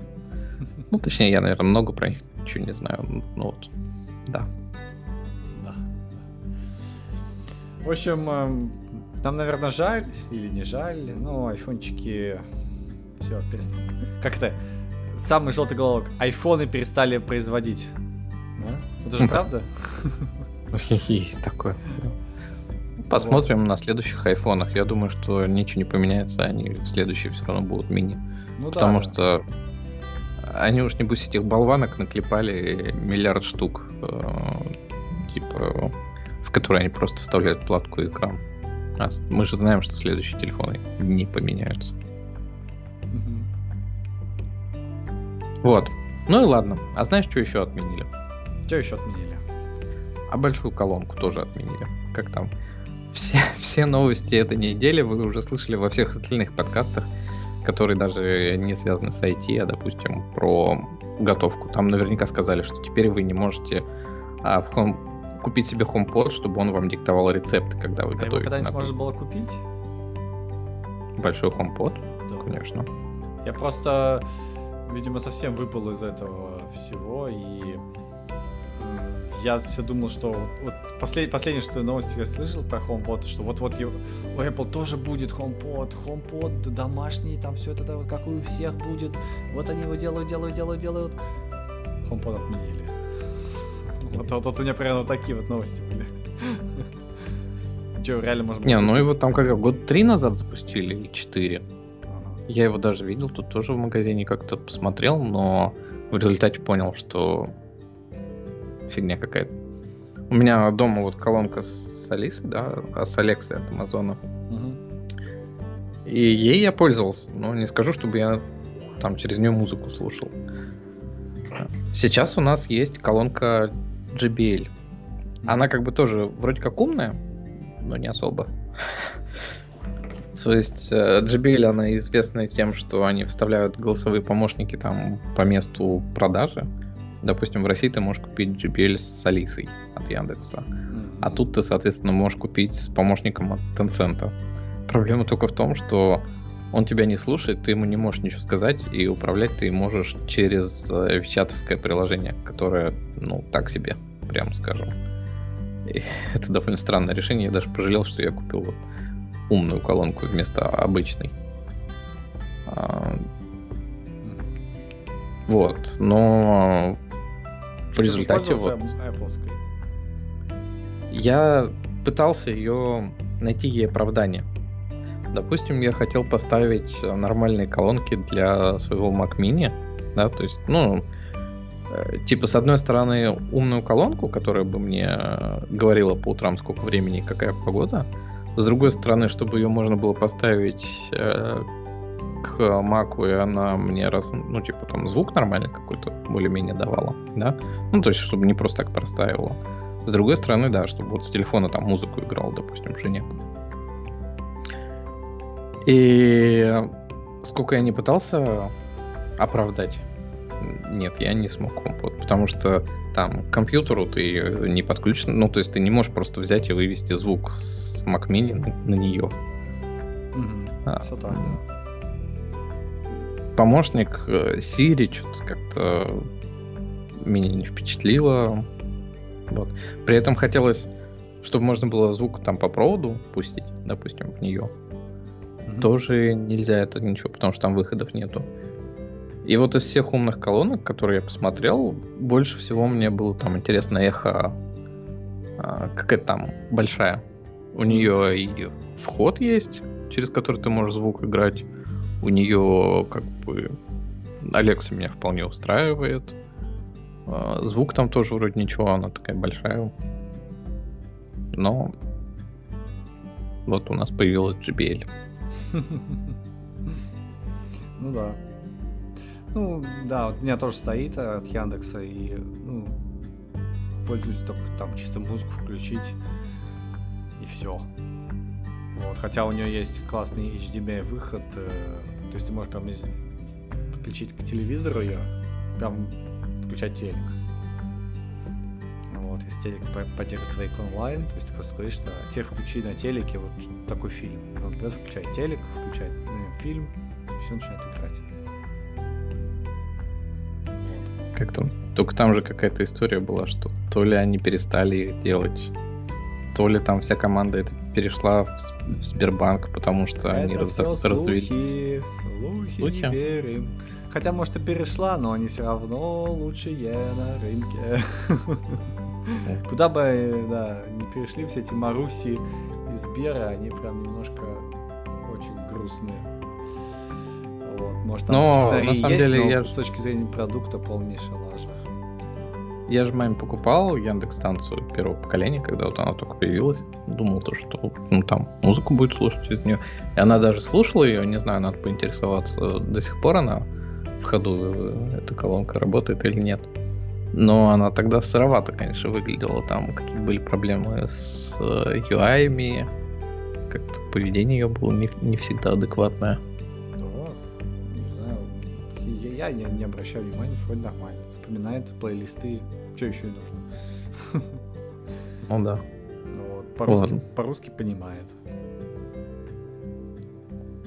Ну, точнее, я, наверное, много про них ничего не знаю. Ну вот, да. Да. В общем, эм, нам, наверное, жаль или не жаль, но айфончики все перест... как-то самый желтый головок. Айфоны перестали производить. Да? Это же правда? Есть такое. Посмотрим вот. на следующих айфонах. Я думаю, что ничего не поменяется, они следующие все равно будут мини. Ну, Потому да, что они уж небось этих болванок наклепали миллиард штук, э, типа, в которые они просто вставляют платку и экран. А мы же знаем, что следующие телефоны не поменяются. Вот. Ну и ладно. А знаешь, что еще отменили? Что еще отменили? А большую колонку тоже отменили. Как там? Все, все новости этой недели вы уже слышали во всех остальных подкастах которые даже не связаны с IT, а, допустим, про готовку. Там наверняка сказали, что теперь вы не можете а, в home, купить себе HomePod, чтобы он вам диктовал рецепты, когда вы а готовите. Его когда-нибудь можно было купить? Большой HomePod? Да. Конечно. Я просто, видимо, совсем выпал из этого всего и я все думал, что вот послед, последнее, что новости я слышал про HomePod, что вот-вот у Apple тоже будет HomePod, HomePod домашний, там все это вот как у всех будет. Вот они его делают, делают, делают, делают. HomePod отменили. Вот, вот, вот у меня прямо вот такие вот новости были. Че, реально можно Не, ну его там как год три назад запустили или четыре. Я его даже видел, тут тоже в магазине как-то посмотрел, но в результате понял, что фигня какая-то. У меня дома вот колонка с Алисой, да, а с Алексой от Амазона. Угу. И ей я пользовался, но не скажу, чтобы я там через нее музыку слушал. Сейчас у нас есть колонка JBL. Она как бы тоже вроде как умная, но не особо. То есть JBL, она известна тем, что они вставляют голосовые помощники там по месту продажи. Допустим, в России ты можешь купить JBL с Алисой от Яндекса. Mm-hmm. А тут ты, соответственно, можешь купить с помощником от Tencent. Проблема только в том, что он тебя не слушает, ты ему не можешь ничего сказать, и управлять ты можешь через э, чатовское приложение, которое, ну, так себе, прям скажем. И это довольно странное решение. Я даже пожалел, что я купил вот умную колонку вместо обычной. А, вот, но в результате вот... Я пытался ее найти ей оправдание. Допустим, я хотел поставить нормальные колонки для своего Mac Mini, да, то есть, ну, э, типа, с одной стороны, умную колонку, которая бы мне говорила по утрам, сколько времени и какая погода, с другой стороны, чтобы ее можно было поставить э, к Маку, и она мне раз, ну, типа, там звук нормальный какой-то более-менее давала, да? Ну, то есть, чтобы не просто так простаивала. С другой стороны, да, чтобы вот с телефона там музыку играл, допустим, жене. И сколько я не пытался оправдать. Нет, я не смог HomePod, потому что там к компьютеру ты не подключен, ну, то есть ты не можешь просто взять и вывести звук с Mac Mini на, на нее. Угу. А, Все так, да. Помощник э, Siri что-то как-то меня не впечатлило. Вот. При этом хотелось, чтобы можно было звук там по проводу пустить, допустим, в нее. Угу. Тоже нельзя это ничего, потому что там выходов нету. И вот из всех умных колонок, которые я посмотрел, больше всего мне было там интересно эхо а, какая-то там большая. У нее и вход есть, через который ты можешь звук играть. У нее как бы Алекса меня вполне устраивает. А, звук там тоже вроде ничего, она такая большая. Но вот у нас появилась JBL. Ну да. Ну, да, вот у меня тоже стоит от Яндекса, и, ну, пользуюсь только там чисто музыку включить, и все. Вот, хотя у нее есть классный HDMI выход, э, то есть ты можешь прям подключить к телевизору ее, прям включать телек. Вот, если телек поддерживает Wake онлайн, то есть ты просто говоришь, что теперь включи на телеке вот такой фильм. Он берет, включает телек, включает ну, фильм, и все начинает играть. Как там? Только там же какая-то история была, что то ли они перестали делать, то ли там вся команда это перешла в, в Сбербанк, потому что это они раз, слухи, развелись. Слухи, слухи, не верим. Хотя, может, и перешла, но они все равно лучшие на рынке. Куда бы, да, не перешли все эти Маруси и Сбера, они прям немножко очень грустные. Вот, может, там но, на самом есть, деле, но я... с точки зрения продукта полнейшая лажа. Я же маме покупал Яндекс станцию первого поколения, когда вот она только появилась. Думал то, что ну, там музыку будет слушать из нее. И она даже слушала ее, не знаю, надо поинтересоваться. До сих пор она в ходу, эта колонка работает или нет. Но она тогда сыровато, конечно, выглядела. Там какие были проблемы с UI-ми. Э, как-то поведение ее было не, не всегда адекватное я не, не обращаю внимания, вроде нормально. Запоминает плейлисты, что еще и нужно. Ну да. Вот, по-русски, по-русски понимает.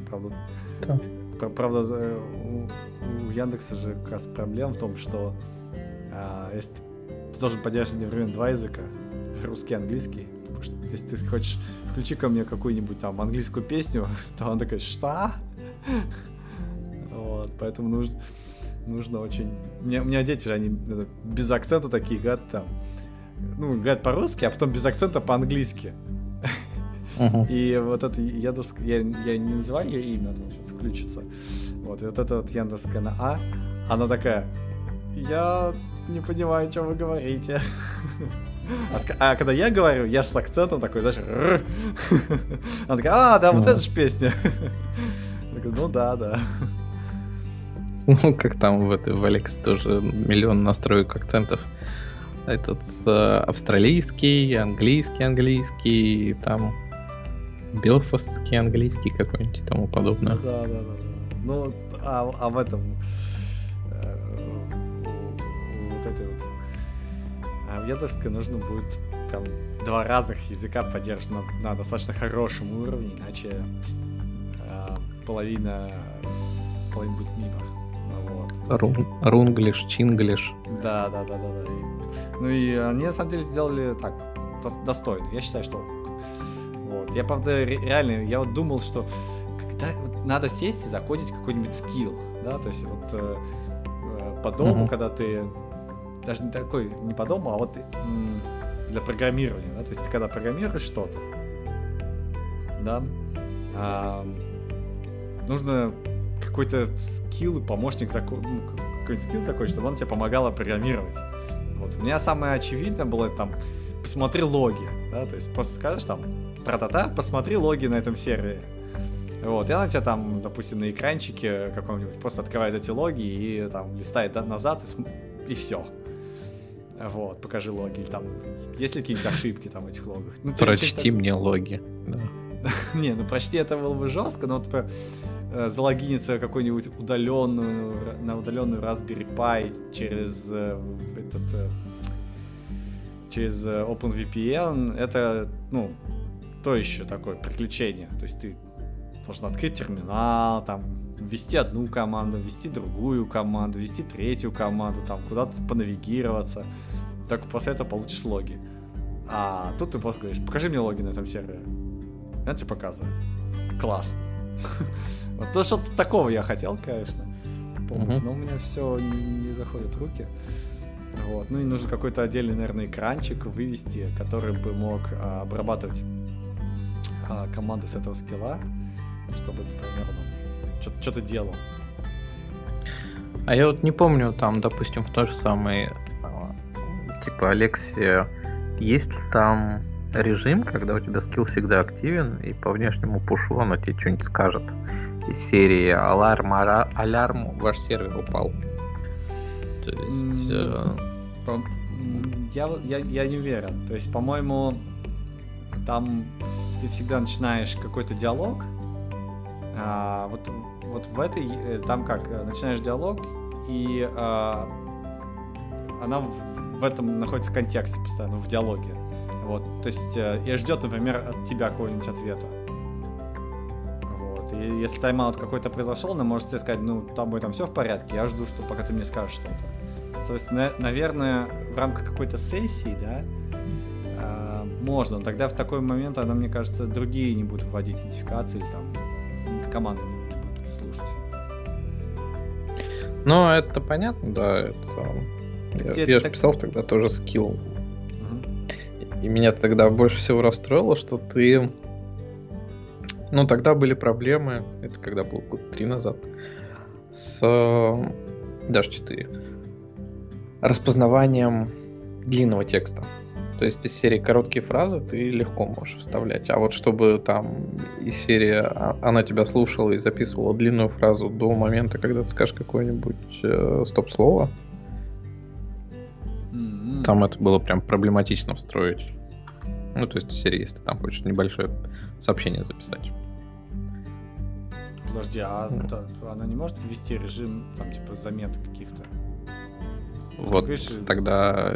Правда, да. правда э, у, у Яндекса же как раз проблема в том, что а, если ты должен поддерживать одновременно два языка, русский и английский, потому что если ты хочешь включи ко мне какую-нибудь там английскую песню, то он такой, что? Вот, поэтому нужно, нужно очень... У меня, у меня дети же, они без акцента такие говорят там. Ну, говорят по-русски, а потом без акцента по-английски. Uh-huh. И вот это Яндекс, я, я не называю ее имя, а сейчас включится. Вот, и вот это вот Яндекская на А, она такая, я не понимаю, о чем вы говорите. А, а когда я говорю, я же с акцентом такой, знаешь, она такая, а, да, вот uh-huh. это же песня. Я такой, ну да, да. Ну, как там в этой в Алекс тоже миллион настроек акцентов. Этот э, австралийский, английский, английский, там белфастский английский какой-нибудь и тому подобное. Да, да, да. Ну, а, а в этом э, вот этой вот а в Яндекской нужно будет прям два разных языка поддерживать на, на достаточно хорошем уровне, иначе э, половина половина будет мимо. Рун, рунглиш, чинглиш. Да, да, да, да, да. ну и они на самом деле сделали так, достойно. Я считаю, что вот. Я, правда, реально, я вот думал, что когда вот, надо сесть и закодить какой-нибудь скилл, да, то есть вот э, э по дому, uh-huh. когда ты даже не такой, не по дому, а вот для программирования, да, то есть ты когда программируешь что-то, да, а, нужно какой-то скилл, помощник, зако... ну, какой-то скилл такой, чтобы он тебе помогал программировать. Вот. У меня самое очевидное было там, посмотри логи, да, то есть просто скажешь там, тра-та-та, посмотри логи на этом сервере. Вот, и она тебя там, допустим, на экранчике каком-нибудь просто открывает эти логи и там листает назад и, см... и все. Вот, покажи логи. Или там, есть ли какие-нибудь ошибки там в этих логах? Ну, Прочти мне логи. Да. Не, ну прочти это было бы жестко, но вот э, залогиниться какой-нибудь удаленную, на удаленную Raspberry Pi через э, этот э, через э, OpenVPN, это, ну, то еще такое приключение. То есть ты должен открыть терминал, там, ввести одну команду, ввести другую команду, ввести третью команду, там, куда-то понавигироваться. Только после этого получишь логи. А тут ты просто говоришь, покажи мне логи на этом сервере. Он тебе показывает. Класс. Вот то что-то такого я хотел, конечно. Но у меня все не заходит руки. Вот. Ну и нужен какой-то отдельный, наверное, экранчик вывести, который бы мог а, обрабатывать а, команды с этого скилла, чтобы ты примерно что-то делал. А я вот не помню, там, допустим, в той же самой, а, типа, Алексия, есть ли там режим, когда у тебя скилл всегда активен, и по внешнему пушу оно тебе что-нибудь скажет из серии «Аларм, алярм, ваш сервер упал». То есть... Э... Я, я, я не уверен. То есть, по-моему, там ты всегда начинаешь какой-то диалог. А, вот, вот в этой, э, там как, э, начинаешь диалог, и а, она в, в этом находится в контексте постоянно, в диалоге. Вот, то есть, и ждет, например, от тебя какого-нибудь ответа. И если тайм-аут какой-то произошел, она может тебе сказать, ну, тобой там все в порядке, я жду, что пока ты мне скажешь что-то. То есть, на, наверное, в рамках какой-то сессии, да, э, можно. Но тогда в такой момент она, мне кажется, другие не будут вводить нотификации или там команды не будут слушать. Ну, это понятно, да. Это... Я, я же так... писал тогда тоже скилл. Угу. И меня тогда больше всего расстроило, что ты... Ну, тогда были проблемы, это когда был год три назад, с... Даже четыре распознаванием длинного текста. То есть из серии короткие фразы ты легко можешь вставлять. А вот чтобы там из серии а, она тебя слушала и записывала длинную фразу до момента, когда ты скажешь какое-нибудь э, стоп-слово, mm-hmm. там это было прям проблематично встроить. Ну, то есть из серии, если ты там хочешь небольшое сообщение записать. Подожди, а mm. она не может ввести режим там типа заметок каких-то? Вот Видишь, тогда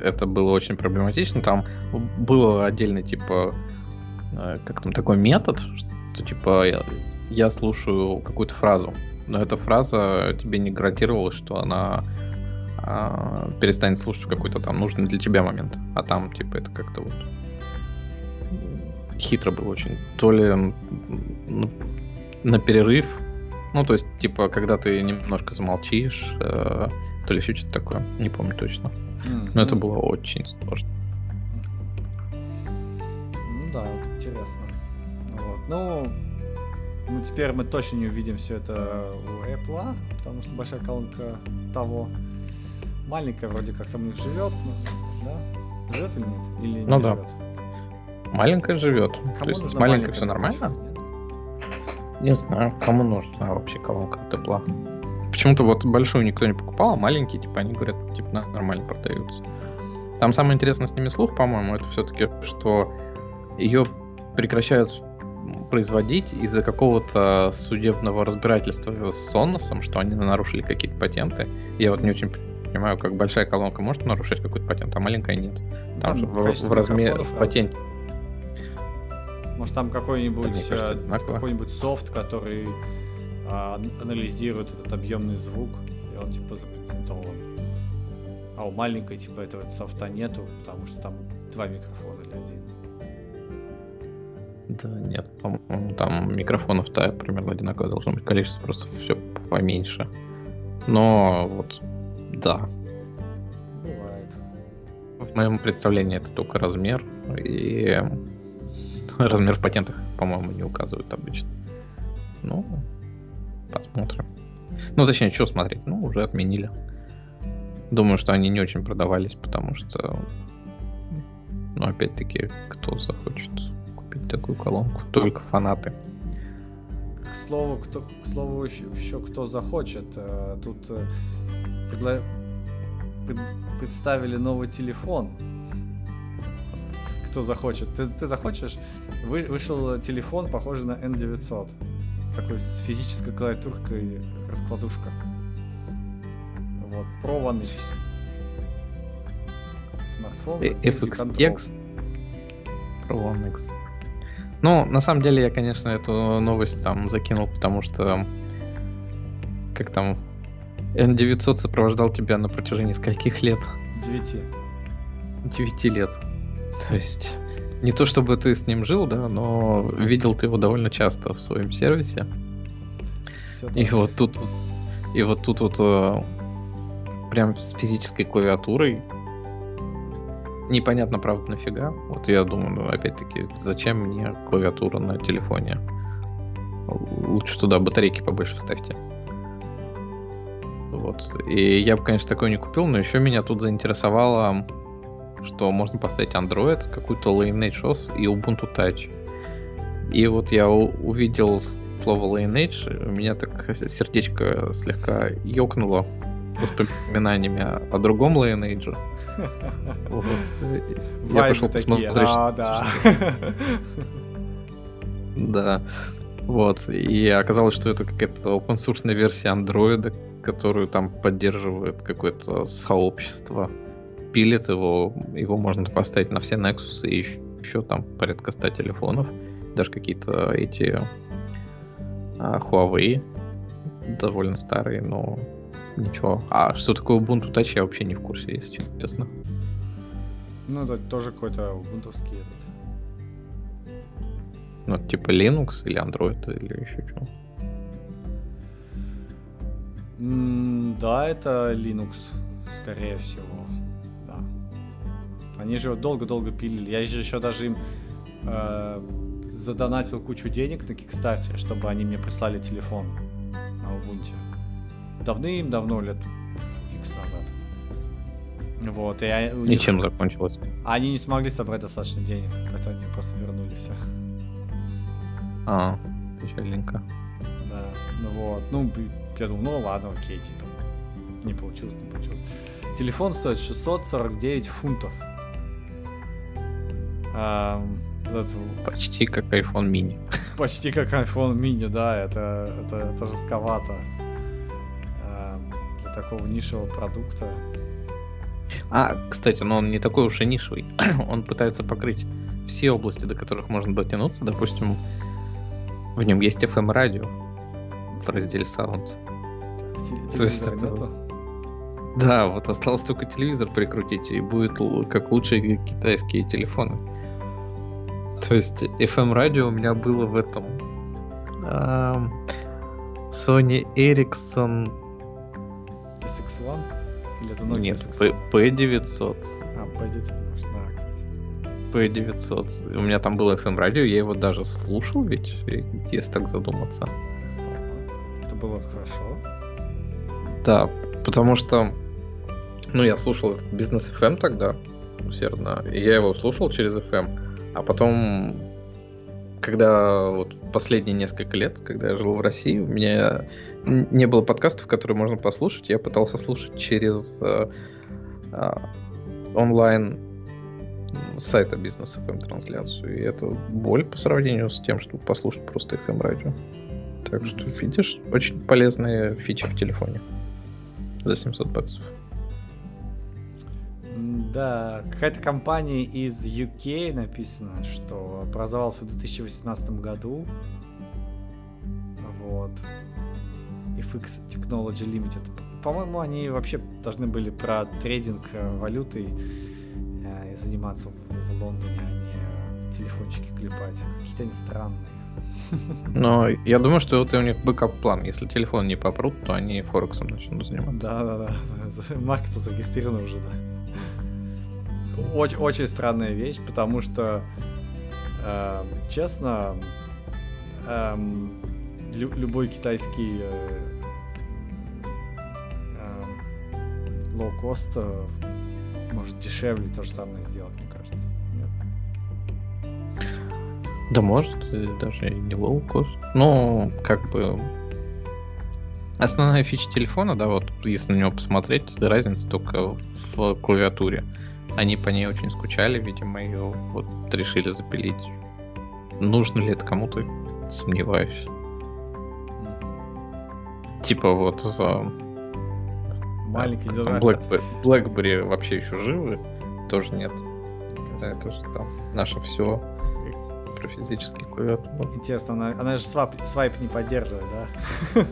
это было очень проблематично. Там было отдельно, типа, э, как там такой метод, что типа я, я слушаю какую-то фразу, но эта фраза тебе не гарантировала, что она а, перестанет слушать какой-то там нужный для тебя момент. А там, типа, это как-то вот хитро было очень. То ли ну, на перерыв, ну, то есть, типа, когда ты немножко замолчишь, э, то ли еще что-то такое, не помню точно. Mm-hmm. Но это было очень сложно. Ну да, интересно. Вот. Ну, ну, теперь мы точно не увидим все это у Apple, потому что большая колонка того. Маленькая вроде как там у них живет, но, да? Живет или нет? Или не ну живет? да. Маленькая живет. Кому То есть с маленькой все нормально? Не знаю, кому нужна вообще колонка тепла. Почему-то вот большую никто не покупал, а маленькие, типа, они говорят, типа, нормально продаются. Там самое интересное с ними слух, по-моему, это все-таки, что ее прекращают производить из-за какого-то судебного разбирательства с Соносом, что они нарушили какие-то патенты. Я вот не очень понимаю, как большая колонка может нарушить какой-то патент, а маленькая нет. Там, там же в, в размере в патенте. Может там какой-нибудь да, э, какой-нибудь софт, который а, анализирует этот объемный звук, и он типа запатентован. А у маленькой типа этого софта нету, потому что там два микрофона или один. Да нет, по-моему, там микрофонов-то примерно одинаковое должно быть количество, просто все поменьше. Но вот, да. Бывает. В моем представлении это только размер, и размер в патентах, по-моему, не указывают обычно. Ну, Посмотрим. Ну, точнее, что смотреть? Ну, уже отменили. Думаю, что они не очень продавались, потому что, ну, опять-таки, кто захочет купить такую колонку? Только фанаты. К слову, кто, к слову еще, еще кто захочет. Э, тут э, предла... пред... представили новый телефон. Кто захочет? Ты, ты захочешь? Вы, вышел телефон, похожий на N900 такой с физической клавиатуркой раскладушка. Вот, Pro One X. Смартфон. Pro One X. Ну, на самом деле, я, конечно, эту новость там закинул, потому что как там N900 сопровождал тебя на протяжении скольких лет? Девяти. Девяти лет. То есть не то чтобы ты с ним жил, да, но видел ты его довольно часто в своем сервисе. И вот тут и вот тут вот э, прям с физической клавиатурой. Непонятно, правда, нафига. Вот я думаю, ну, опять-таки, зачем мне клавиатура на телефоне? Лучше туда батарейки побольше вставьте. Вот. И я бы, конечно, такой не купил, но еще меня тут заинтересовало что можно поставить Android, какую-то Lineage OS и Ubuntu Touch. И вот я увидел слово Lineage, у меня так сердечко слегка ёкнуло воспоминаниями о, другом Lineage. Вот. Я пошел посмотреть. А, да. Да. Вот. И оказалось, что это какая-то open source версия Android, которую там поддерживает какое-то сообщество пилит его, его можно поставить на все Nexus и еще, еще там порядка 100 телефонов, даже какие-то эти а, Huawei довольно старые, но ничего. А что такое Ubuntu Touch, я вообще не в курсе, если честно. Ну, это тоже какой-то убунтовский этот. Ну, типа Linux или Android или еще что? Mm, да, это Linux, скорее всего. Они же его долго-долго пилили. Я же еще даже им э, задонатил кучу денег на Кикстарте, чтобы они мне прислали телефон на Ubuntu. Давным-давно, лет X назад. Вот, и я, и чем закончилось? Они не смогли собрать достаточно денег, поэтому они просто вернули все. А, печальненько. Да, ну вот, ну, я думаю, ну ладно, окей, типа, не получилось, не получилось. Телефон стоит 649 фунтов. А, это... Почти как iPhone mini. Почти как iPhone mini, да, это, это, это жестковато а, для такого нишевого продукта. А, кстати, но он не такой уж и нишевый. он пытается покрыть все области, до которых можно дотянуться. Допустим, в нем есть FM-радио в разделе Sound. То есть это... Да, вот осталось только телевизор прикрутить, и будет как лучшие китайские телефоны. То есть FM радио у меня было в этом Sony Ericsson SX1? Или это Nokia Нет, P900. А, P900, да, кстати. P900. У меня там было FM радио, я его даже слушал ведь, если так задуматься. Это было хорошо. Да, потому что ну, я слушал бизнес FM тогда усердно, и я его слушал через FM. А потом, когда вот последние несколько лет, когда я жил в России, у меня не было подкастов, которые можно послушать. Я пытался слушать через э, э, онлайн сайта бизнес FM трансляцию. И это боль по сравнению с тем, чтобы послушать просто FM радио. Так что, видишь, очень полезные фичи в телефоне за 700 баксов. Да, какая-то компания из UK написано, что образовался в 2018 году. Вот. FX Technology Limited. По-моему, они вообще должны были про трейдинг э, валютой э, заниматься в, в Лондоне, а не телефончики клепать. Какие-то они странные. Но я думаю, что это у них backup-план. Если телефон не попрут, то они Форексом начнут заниматься. Да, да, да. Марк-то зарегистрирован уже, да очень, очень странная вещь, потому что, э, честно, э, лю- любой китайский э, э, лоу-кост э, может дешевле то же самое сделать, мне кажется. Нет? Да может, даже и не лоу-кост. Но как бы Основная фича телефона, да, вот если на него посмотреть, разница только в клавиатуре. Они по ней очень скучали, видимо, ее вот решили запилить. Нужно ли это кому-то? Сомневаюсь. Типа вот Маленький дурак. Blackberry, BlackBerry вообще еще живы? Тоже нет. Да, это же там наше все про физический клавиатуру. Интересно, она, она же свайп, свайп не поддерживает, да?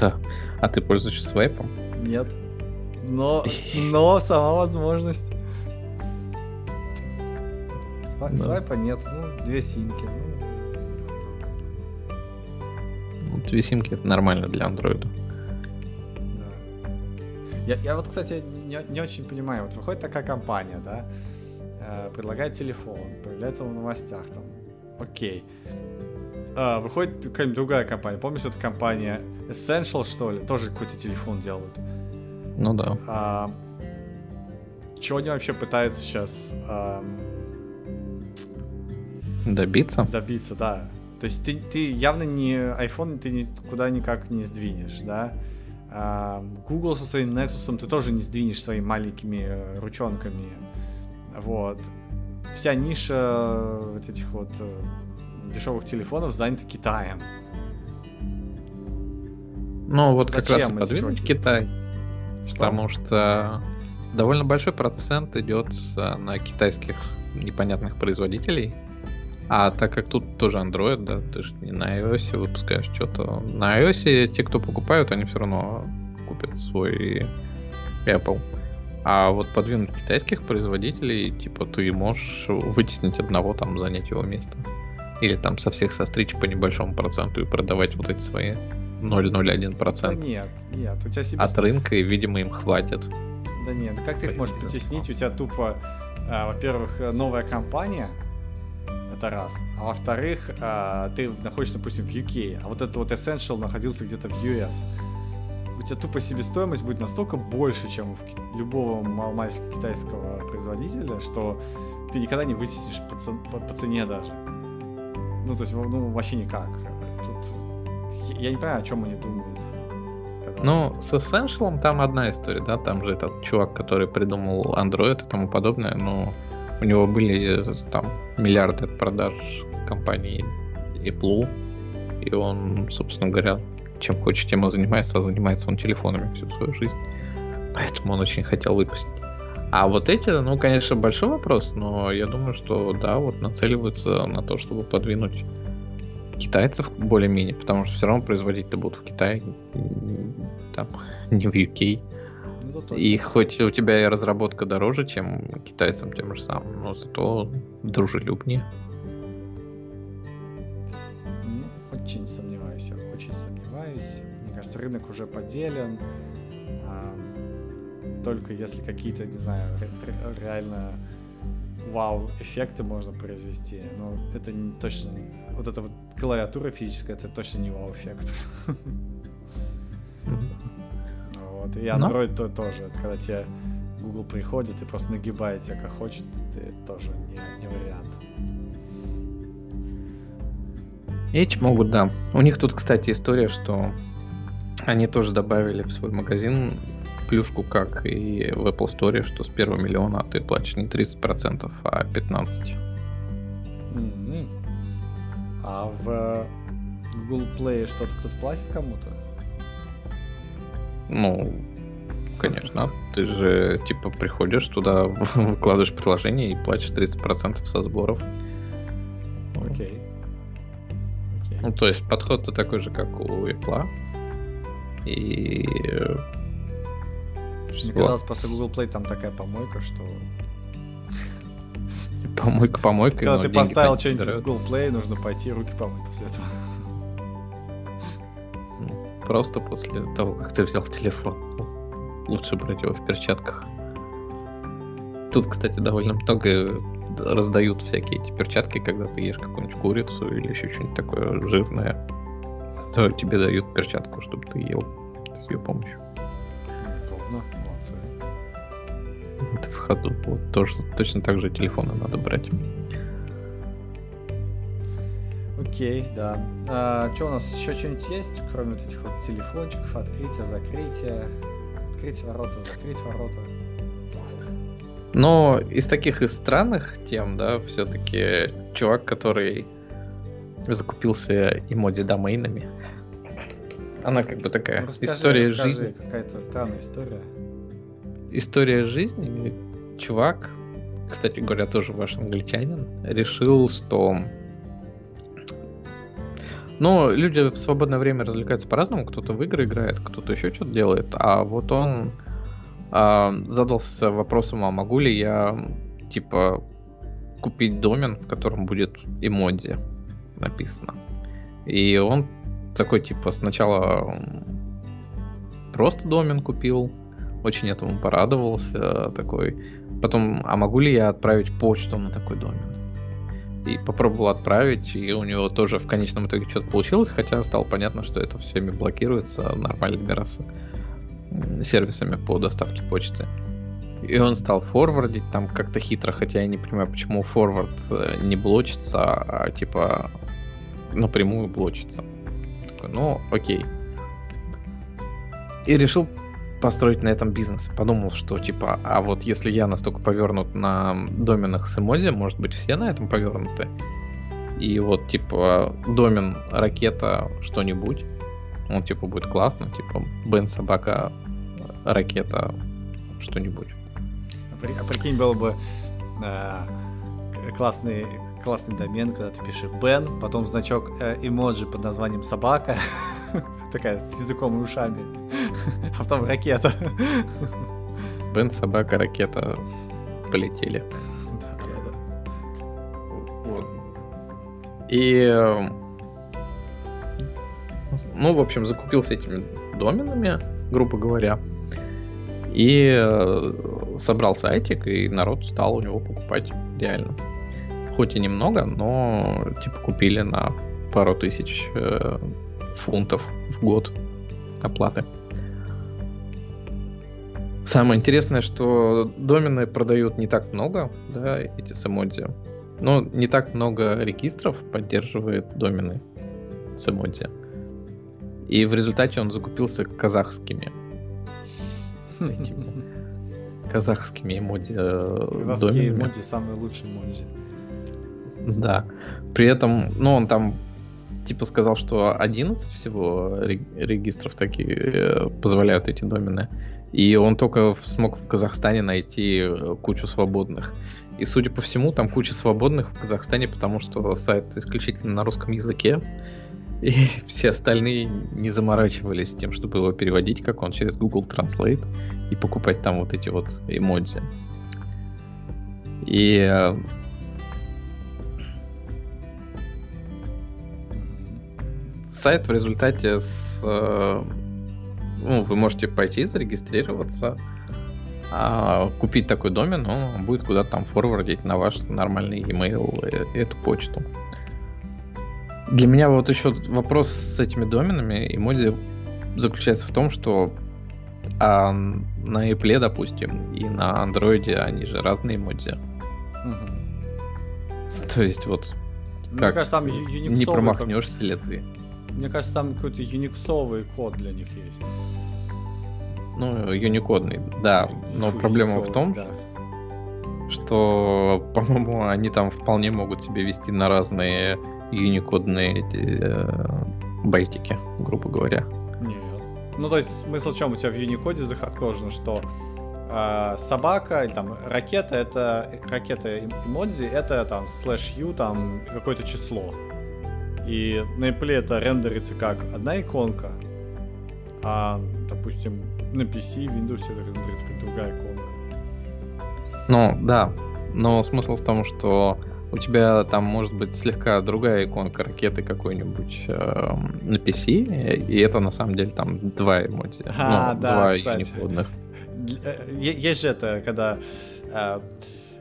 Да. А ты пользуешься свайпом? Нет. Но, но сама возможность. Свай, да. Свайпа нет, ну, две симки. Ну. ну, две симки это нормально для андроида. Да. Я, я вот, кстати, не, не очень понимаю. Вот выходит такая компания, да, э, предлагает телефон, появляется в новостях там. Окей. А, выходит какая-нибудь другая компания. Помнишь, эта компания Essential, что ли? Тоже какой-то телефон делают. Ну да. А, чего они вообще пытаются сейчас а, добиться? Добиться, да. То есть ты, ты явно не iPhone ты никуда никак не сдвинешь, да? А, Google со своим Nexus ты тоже не сдвинешь своими маленькими э, ручонками. Вот. Вся ниша вот этих вот э, дешевых телефонов занята Китаем. Ну, вот Зачем как раз и подвинуть Китай. Что? Потому что довольно большой процент идет на китайских непонятных производителей. А так как тут тоже Android, да, ты же не на iOS выпускаешь что-то. На iOS те, кто покупают, они все равно купят свой Apple. А вот подвинуть китайских производителей, типа, ты можешь вытеснить одного, там, занять его место. Или там со всех состричь по небольшому проценту и продавать вот эти свои 0,01%. Да нет, нет, у тебя себе... От рынка, и, видимо, им хватит. Да нет, как ты их можешь потеснить? У тебя тупо, а, во-первых, новая компания, это раз. А во-вторых, а, ты находишься, допустим, в UK, а вот этот вот Essential находился где-то в US. У тебя тупо себестоимость будет настолько больше, чем у любого маломальского китайского производителя, что ты никогда не вытеснишь по, по, по цене даже. Ну, то есть, ну, вообще никак. Тут я не понимаю, о чем они думают. Ну, с Essential там одна история, да, там же этот чувак, который придумал Android и тому подобное, ну, у него были там миллиарды продаж компании Apple, и он, собственно говоря, чем хочет, тем и занимается, а занимается он телефонами всю свою жизнь. Поэтому он очень хотел выпустить. А вот эти, ну, конечно, большой вопрос, но я думаю, что да, вот нацеливаются на то, чтобы подвинуть китайцев более-менее, потому что все равно производить-то будут в Китае, там, не в UK. Ну, и хоть у тебя и разработка дороже, чем китайцам тем же самым, но зато дружелюбнее. Ну, очень сомневаюсь, очень сомневаюсь. Мне кажется, рынок уже поделен. А, только если какие-то, не знаю, реально вау-эффекты можно произвести. Но это не точно... Вот эта вот клавиатура физическая, это точно не вау-эффект. Вот. И Android то, тоже. Это когда тебе Google приходит и просто нагибает тебя как хочет, это тоже не, не вариант. Эти могут, да. У них тут, кстати, история, что они тоже добавили в свой магазин плюшку, как и в Apple Store, что с первого миллиона ты платишь не 30%, а 15%. Mm-hmm. А в Google Play что-то кто-то платит кому-то? Ну, конечно. Ты же, типа, приходишь туда, выкладываешь приложение и платишь 30% со сборов. Окей. Okay. Okay. Ну, то есть подход-то такой же, как у Apple. И... Мне казалось, после Google Play там такая помойка, что... Помойка помойка. Когда ты поставил что-нибудь в Google Play, нужно пойти руки помыть после этого. Просто после того, как ты взял телефон. Лучше брать его в перчатках. Тут, кстати, довольно много раздают всякие эти перчатки, когда ты ешь какую-нибудь курицу или еще что-нибудь такое жирное. То тебе дают перчатку, чтобы ты ел с ее помощью. Удобно. Это в ходу. Вот тоже точно так же телефоны надо брать. Окей, да. А, что у нас еще что-нибудь есть, кроме вот этих вот телефончиков, открытия, закрытия, открыть ворота, закрыть ворота? Но из таких из странных тем, да, все-таки чувак, который закупился эмодзи домейнами, она как бы такая ну, расскажи, история расскажи, жизни. Какая-то странная история. История жизни. Чувак, кстати говоря, тоже ваш англичанин, решил, что но люди в свободное время развлекаются по-разному. Кто-то в игры играет, кто-то еще что-то делает. А вот он а, задался вопросом, а могу ли я, типа, купить домен, в котором будет эмодзи написано. И он такой, типа, сначала просто домен купил, очень этому порадовался, такой. Потом, а могу ли я отправить почту на такой домен? И попробовал отправить, и у него тоже в конечном итоге что-то получилось, хотя стало понятно, что это всеми блокируется нормальными раз сервисами по доставке почты. И он стал форвардить там как-то хитро, хотя я не понимаю, почему форвард э, не блочится, а типа напрямую блочится. Такой, ну, окей. И решил построить на этом бизнес. Подумал, что типа, а вот если я настолько повернут на доменах с эмози, может быть все на этом повернуты. И вот типа домен ракета что-нибудь, он типа будет классно, типа Бен собака ракета что-нибудь. А, а прикинь, было бы э, классный классный домен, когда ты пишешь Бен, потом значок э, эмоджи под названием собака, такая с языком и ушами, а потом ракета. Бен, собака, ракета полетели. И эм, ну, в общем, закупился этими доменами, грубо говоря. И э, собрал сайтик, и народ стал у него покупать реально хоть и немного, но типа купили на пару тысяч э, фунтов в год оплаты. Самое интересное, что домены продают не так много, да, эти с Но не так много регистров поддерживает домены с И в результате он закупился казахскими. Казахскими эмодзи. Э, Казахские эмодзи самые лучшие эмодзи. Да. При этом, ну, он там типа сказал, что 11 всего регистров такие э, позволяют эти домены. И он только смог в Казахстане найти э, кучу свободных. И, судя по всему, там куча свободных в Казахстане, потому что сайт исключительно на русском языке. И все остальные не заморачивались тем, чтобы его переводить, как он, через Google Translate и покупать там вот эти вот эмодзи. И сайт в результате с... Э, ну, вы можете пойти зарегистрироваться, а купить такой домен, он будет куда-то там форвардить на ваш нормальный email эту почту. Для меня вот еще вопрос с этими доменами и моди заключается в том, что а на Apple, допустим, и на Android они же разные моди. Угу. То есть вот ну, как кажется, там не промахнешься ли ты? Мне кажется, там какой-то юниксовый код для них есть. Ну, юникодный, да. Но Фу, проблема в том, да. что, по-моему, они там вполне могут себе вести на разные юникодные э, байтики, грубо говоря. Нет. Ну, то есть смысл в чем у тебя в юникоде захардкожено, что э, собака или там ракета это ракета эмодзи это там слэш ю там какое-то число. И на Apple это рендерится как одна иконка, а, допустим, на PC, Windows это рендерится как другая иконка. Ну, да. Но смысл в том, что у тебя там может быть слегка другая иконка ракеты какой-нибудь э, на PC, и это на самом деле там два эмодзи. А, ну, да, два кстати. юникодных. Э, есть же это, когда э,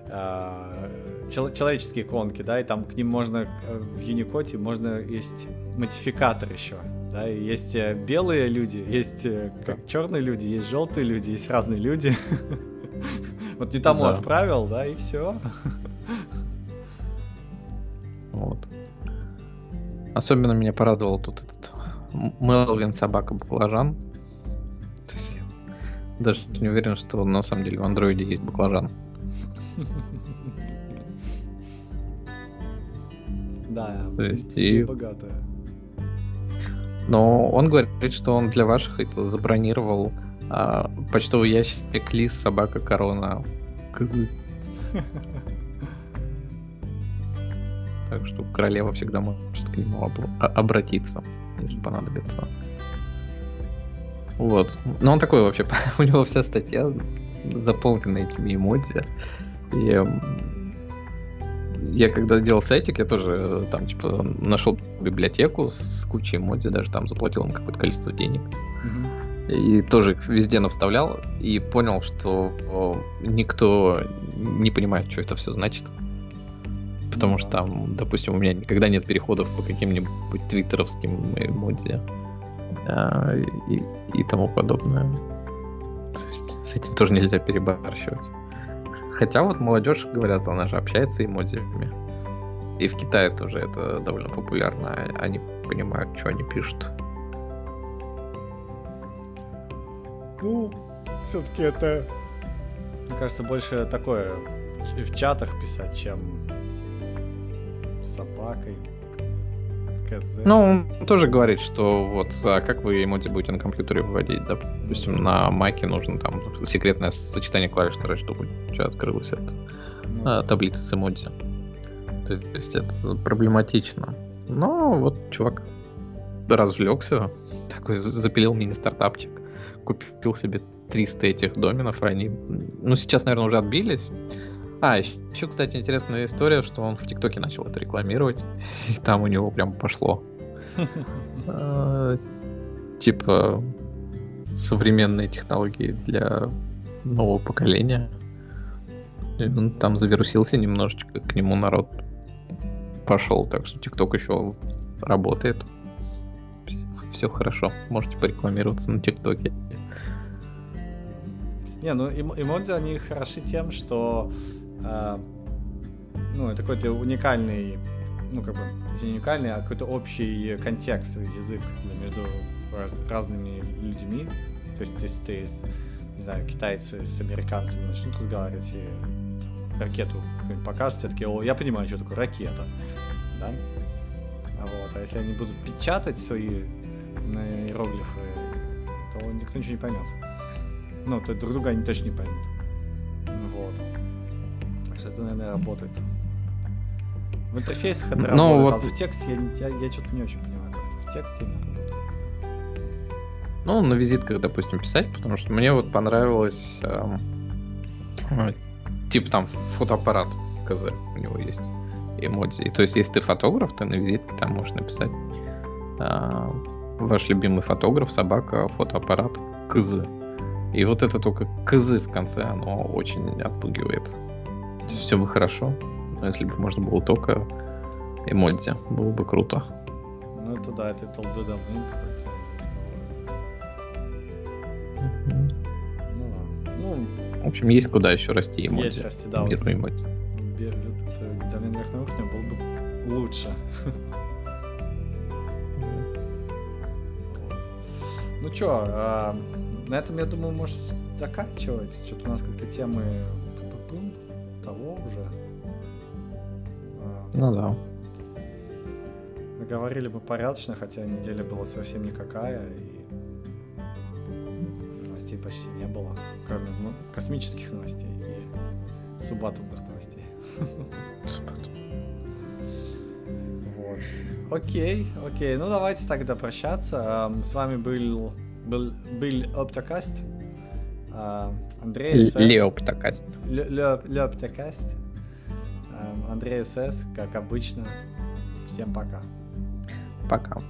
э, человеческие иконки, да, и там к ним можно э, в Unicode можно есть модификатор еще. Да, и есть э, белые люди, есть э, как черные люди, есть желтые люди, есть разные люди. Вот не тому отправил, да, и все. Вот. Особенно меня порадовал тут этот Мелвин собака баклажан. Даже не уверен, что на самом деле в андроиде есть баклажан. Да, То есть и... богатая. Но он говорит, что он для ваших это забронировал а, почтовый ящик лис собака корона козы. Так что королева всегда может к нему об- обратиться, если понадобится. Вот. Но он такой вообще, у него вся статья заполнена этими эмодзи. И я когда делал сайтик, я тоже э, там, типа, нашел библиотеку с кучей эмодзи, даже там заплатил им какое-то количество денег. И тоже их везде навставлял, и понял, что никто не понимает, что это все значит. Потому что там, допустим, у меня никогда нет переходов по каким-нибудь твиттеровским эмодзи а, и, и тому подобное. То есть с этим тоже нельзя перебарщивать. Хотя вот молодежь, говорят, она же общается эмодзиями. И в Китае тоже это довольно популярно. Они понимают, что они пишут. Ну, все-таки это, мне кажется, больше такое в чатах писать, чем с собакой. Ну, он тоже говорит, что вот, а как вы эмодзи будете на компьютере выводить, допустим, на маке нужно там секретное сочетание клавиш, короче, чтобы у тебя открылось это ну, а, таблица с эмодзи. То есть это проблематично. Но вот чувак развлекся, такой запилил мини-стартапчик, купил себе 300 этих доменов, они, ну, сейчас, наверное, уже отбились, а, еще, кстати, интересная история, что он в ТикТоке начал это рекламировать, и там у него прям пошло. А, типа современные технологии для нового поколения. Он там завирусился немножечко, к нему народ пошел, так что ТикТок еще работает. Все хорошо, можете порекламироваться на ТикТоке. Не, ну эмодзи, они хороши тем, что ну, это какой-то уникальный, ну, как бы, не уникальный, а какой-то общий контекст, язык между раз, разными людьми. То есть, если ты, не знаю, китайцы с американцами начнут разговаривать и ракету покажете, такие, о, я понимаю, что такое ракета, да? А вот, а если они будут печатать свои иероглифы, то никто ничего не поймет. Ну, то друг друга они точно не поймут. Вот это, наверное, работает. В интерфейсах это ну, работает, вот... а в тексте я, я, я что-то не очень понимаю, как это в тексте именно работает. Ну, на визитках, допустим, писать, потому что мне вот понравилось эм, э, типа там фотоаппарат КЗ у него есть эмодзи. И, то есть, если ты фотограф, то на визитке там можешь написать э, ваш любимый фотограф, собака, фотоаппарат, КЗ. И вот это только КЗ в конце, оно очень отпугивает все бы хорошо. Но если бы можно было только эмодзи, было бы круто. Ну это да, это толдодомын какой-то. Ну ладно. Ну, в общем, есть куда еще расти эмодзи. Есть расти, да. Миру вот, эмодзи. Домен верхнего уровня был бы лучше. Ну чё, а, на этом, я думаю, может заканчивать. Что-то у нас как-то темы ну да. Наговорили бы порядочно, хотя неделя была совсем никакая, и новостей почти не было, кроме ну, космических новостей и субатомных новостей. Вот. Окей, окей. Ну давайте тогда прощаться. С вами был был, был Оптокаст. Андрей. Леоптокаст. Леоптокаст. Андрей СС, как обычно. Всем пока. Пока.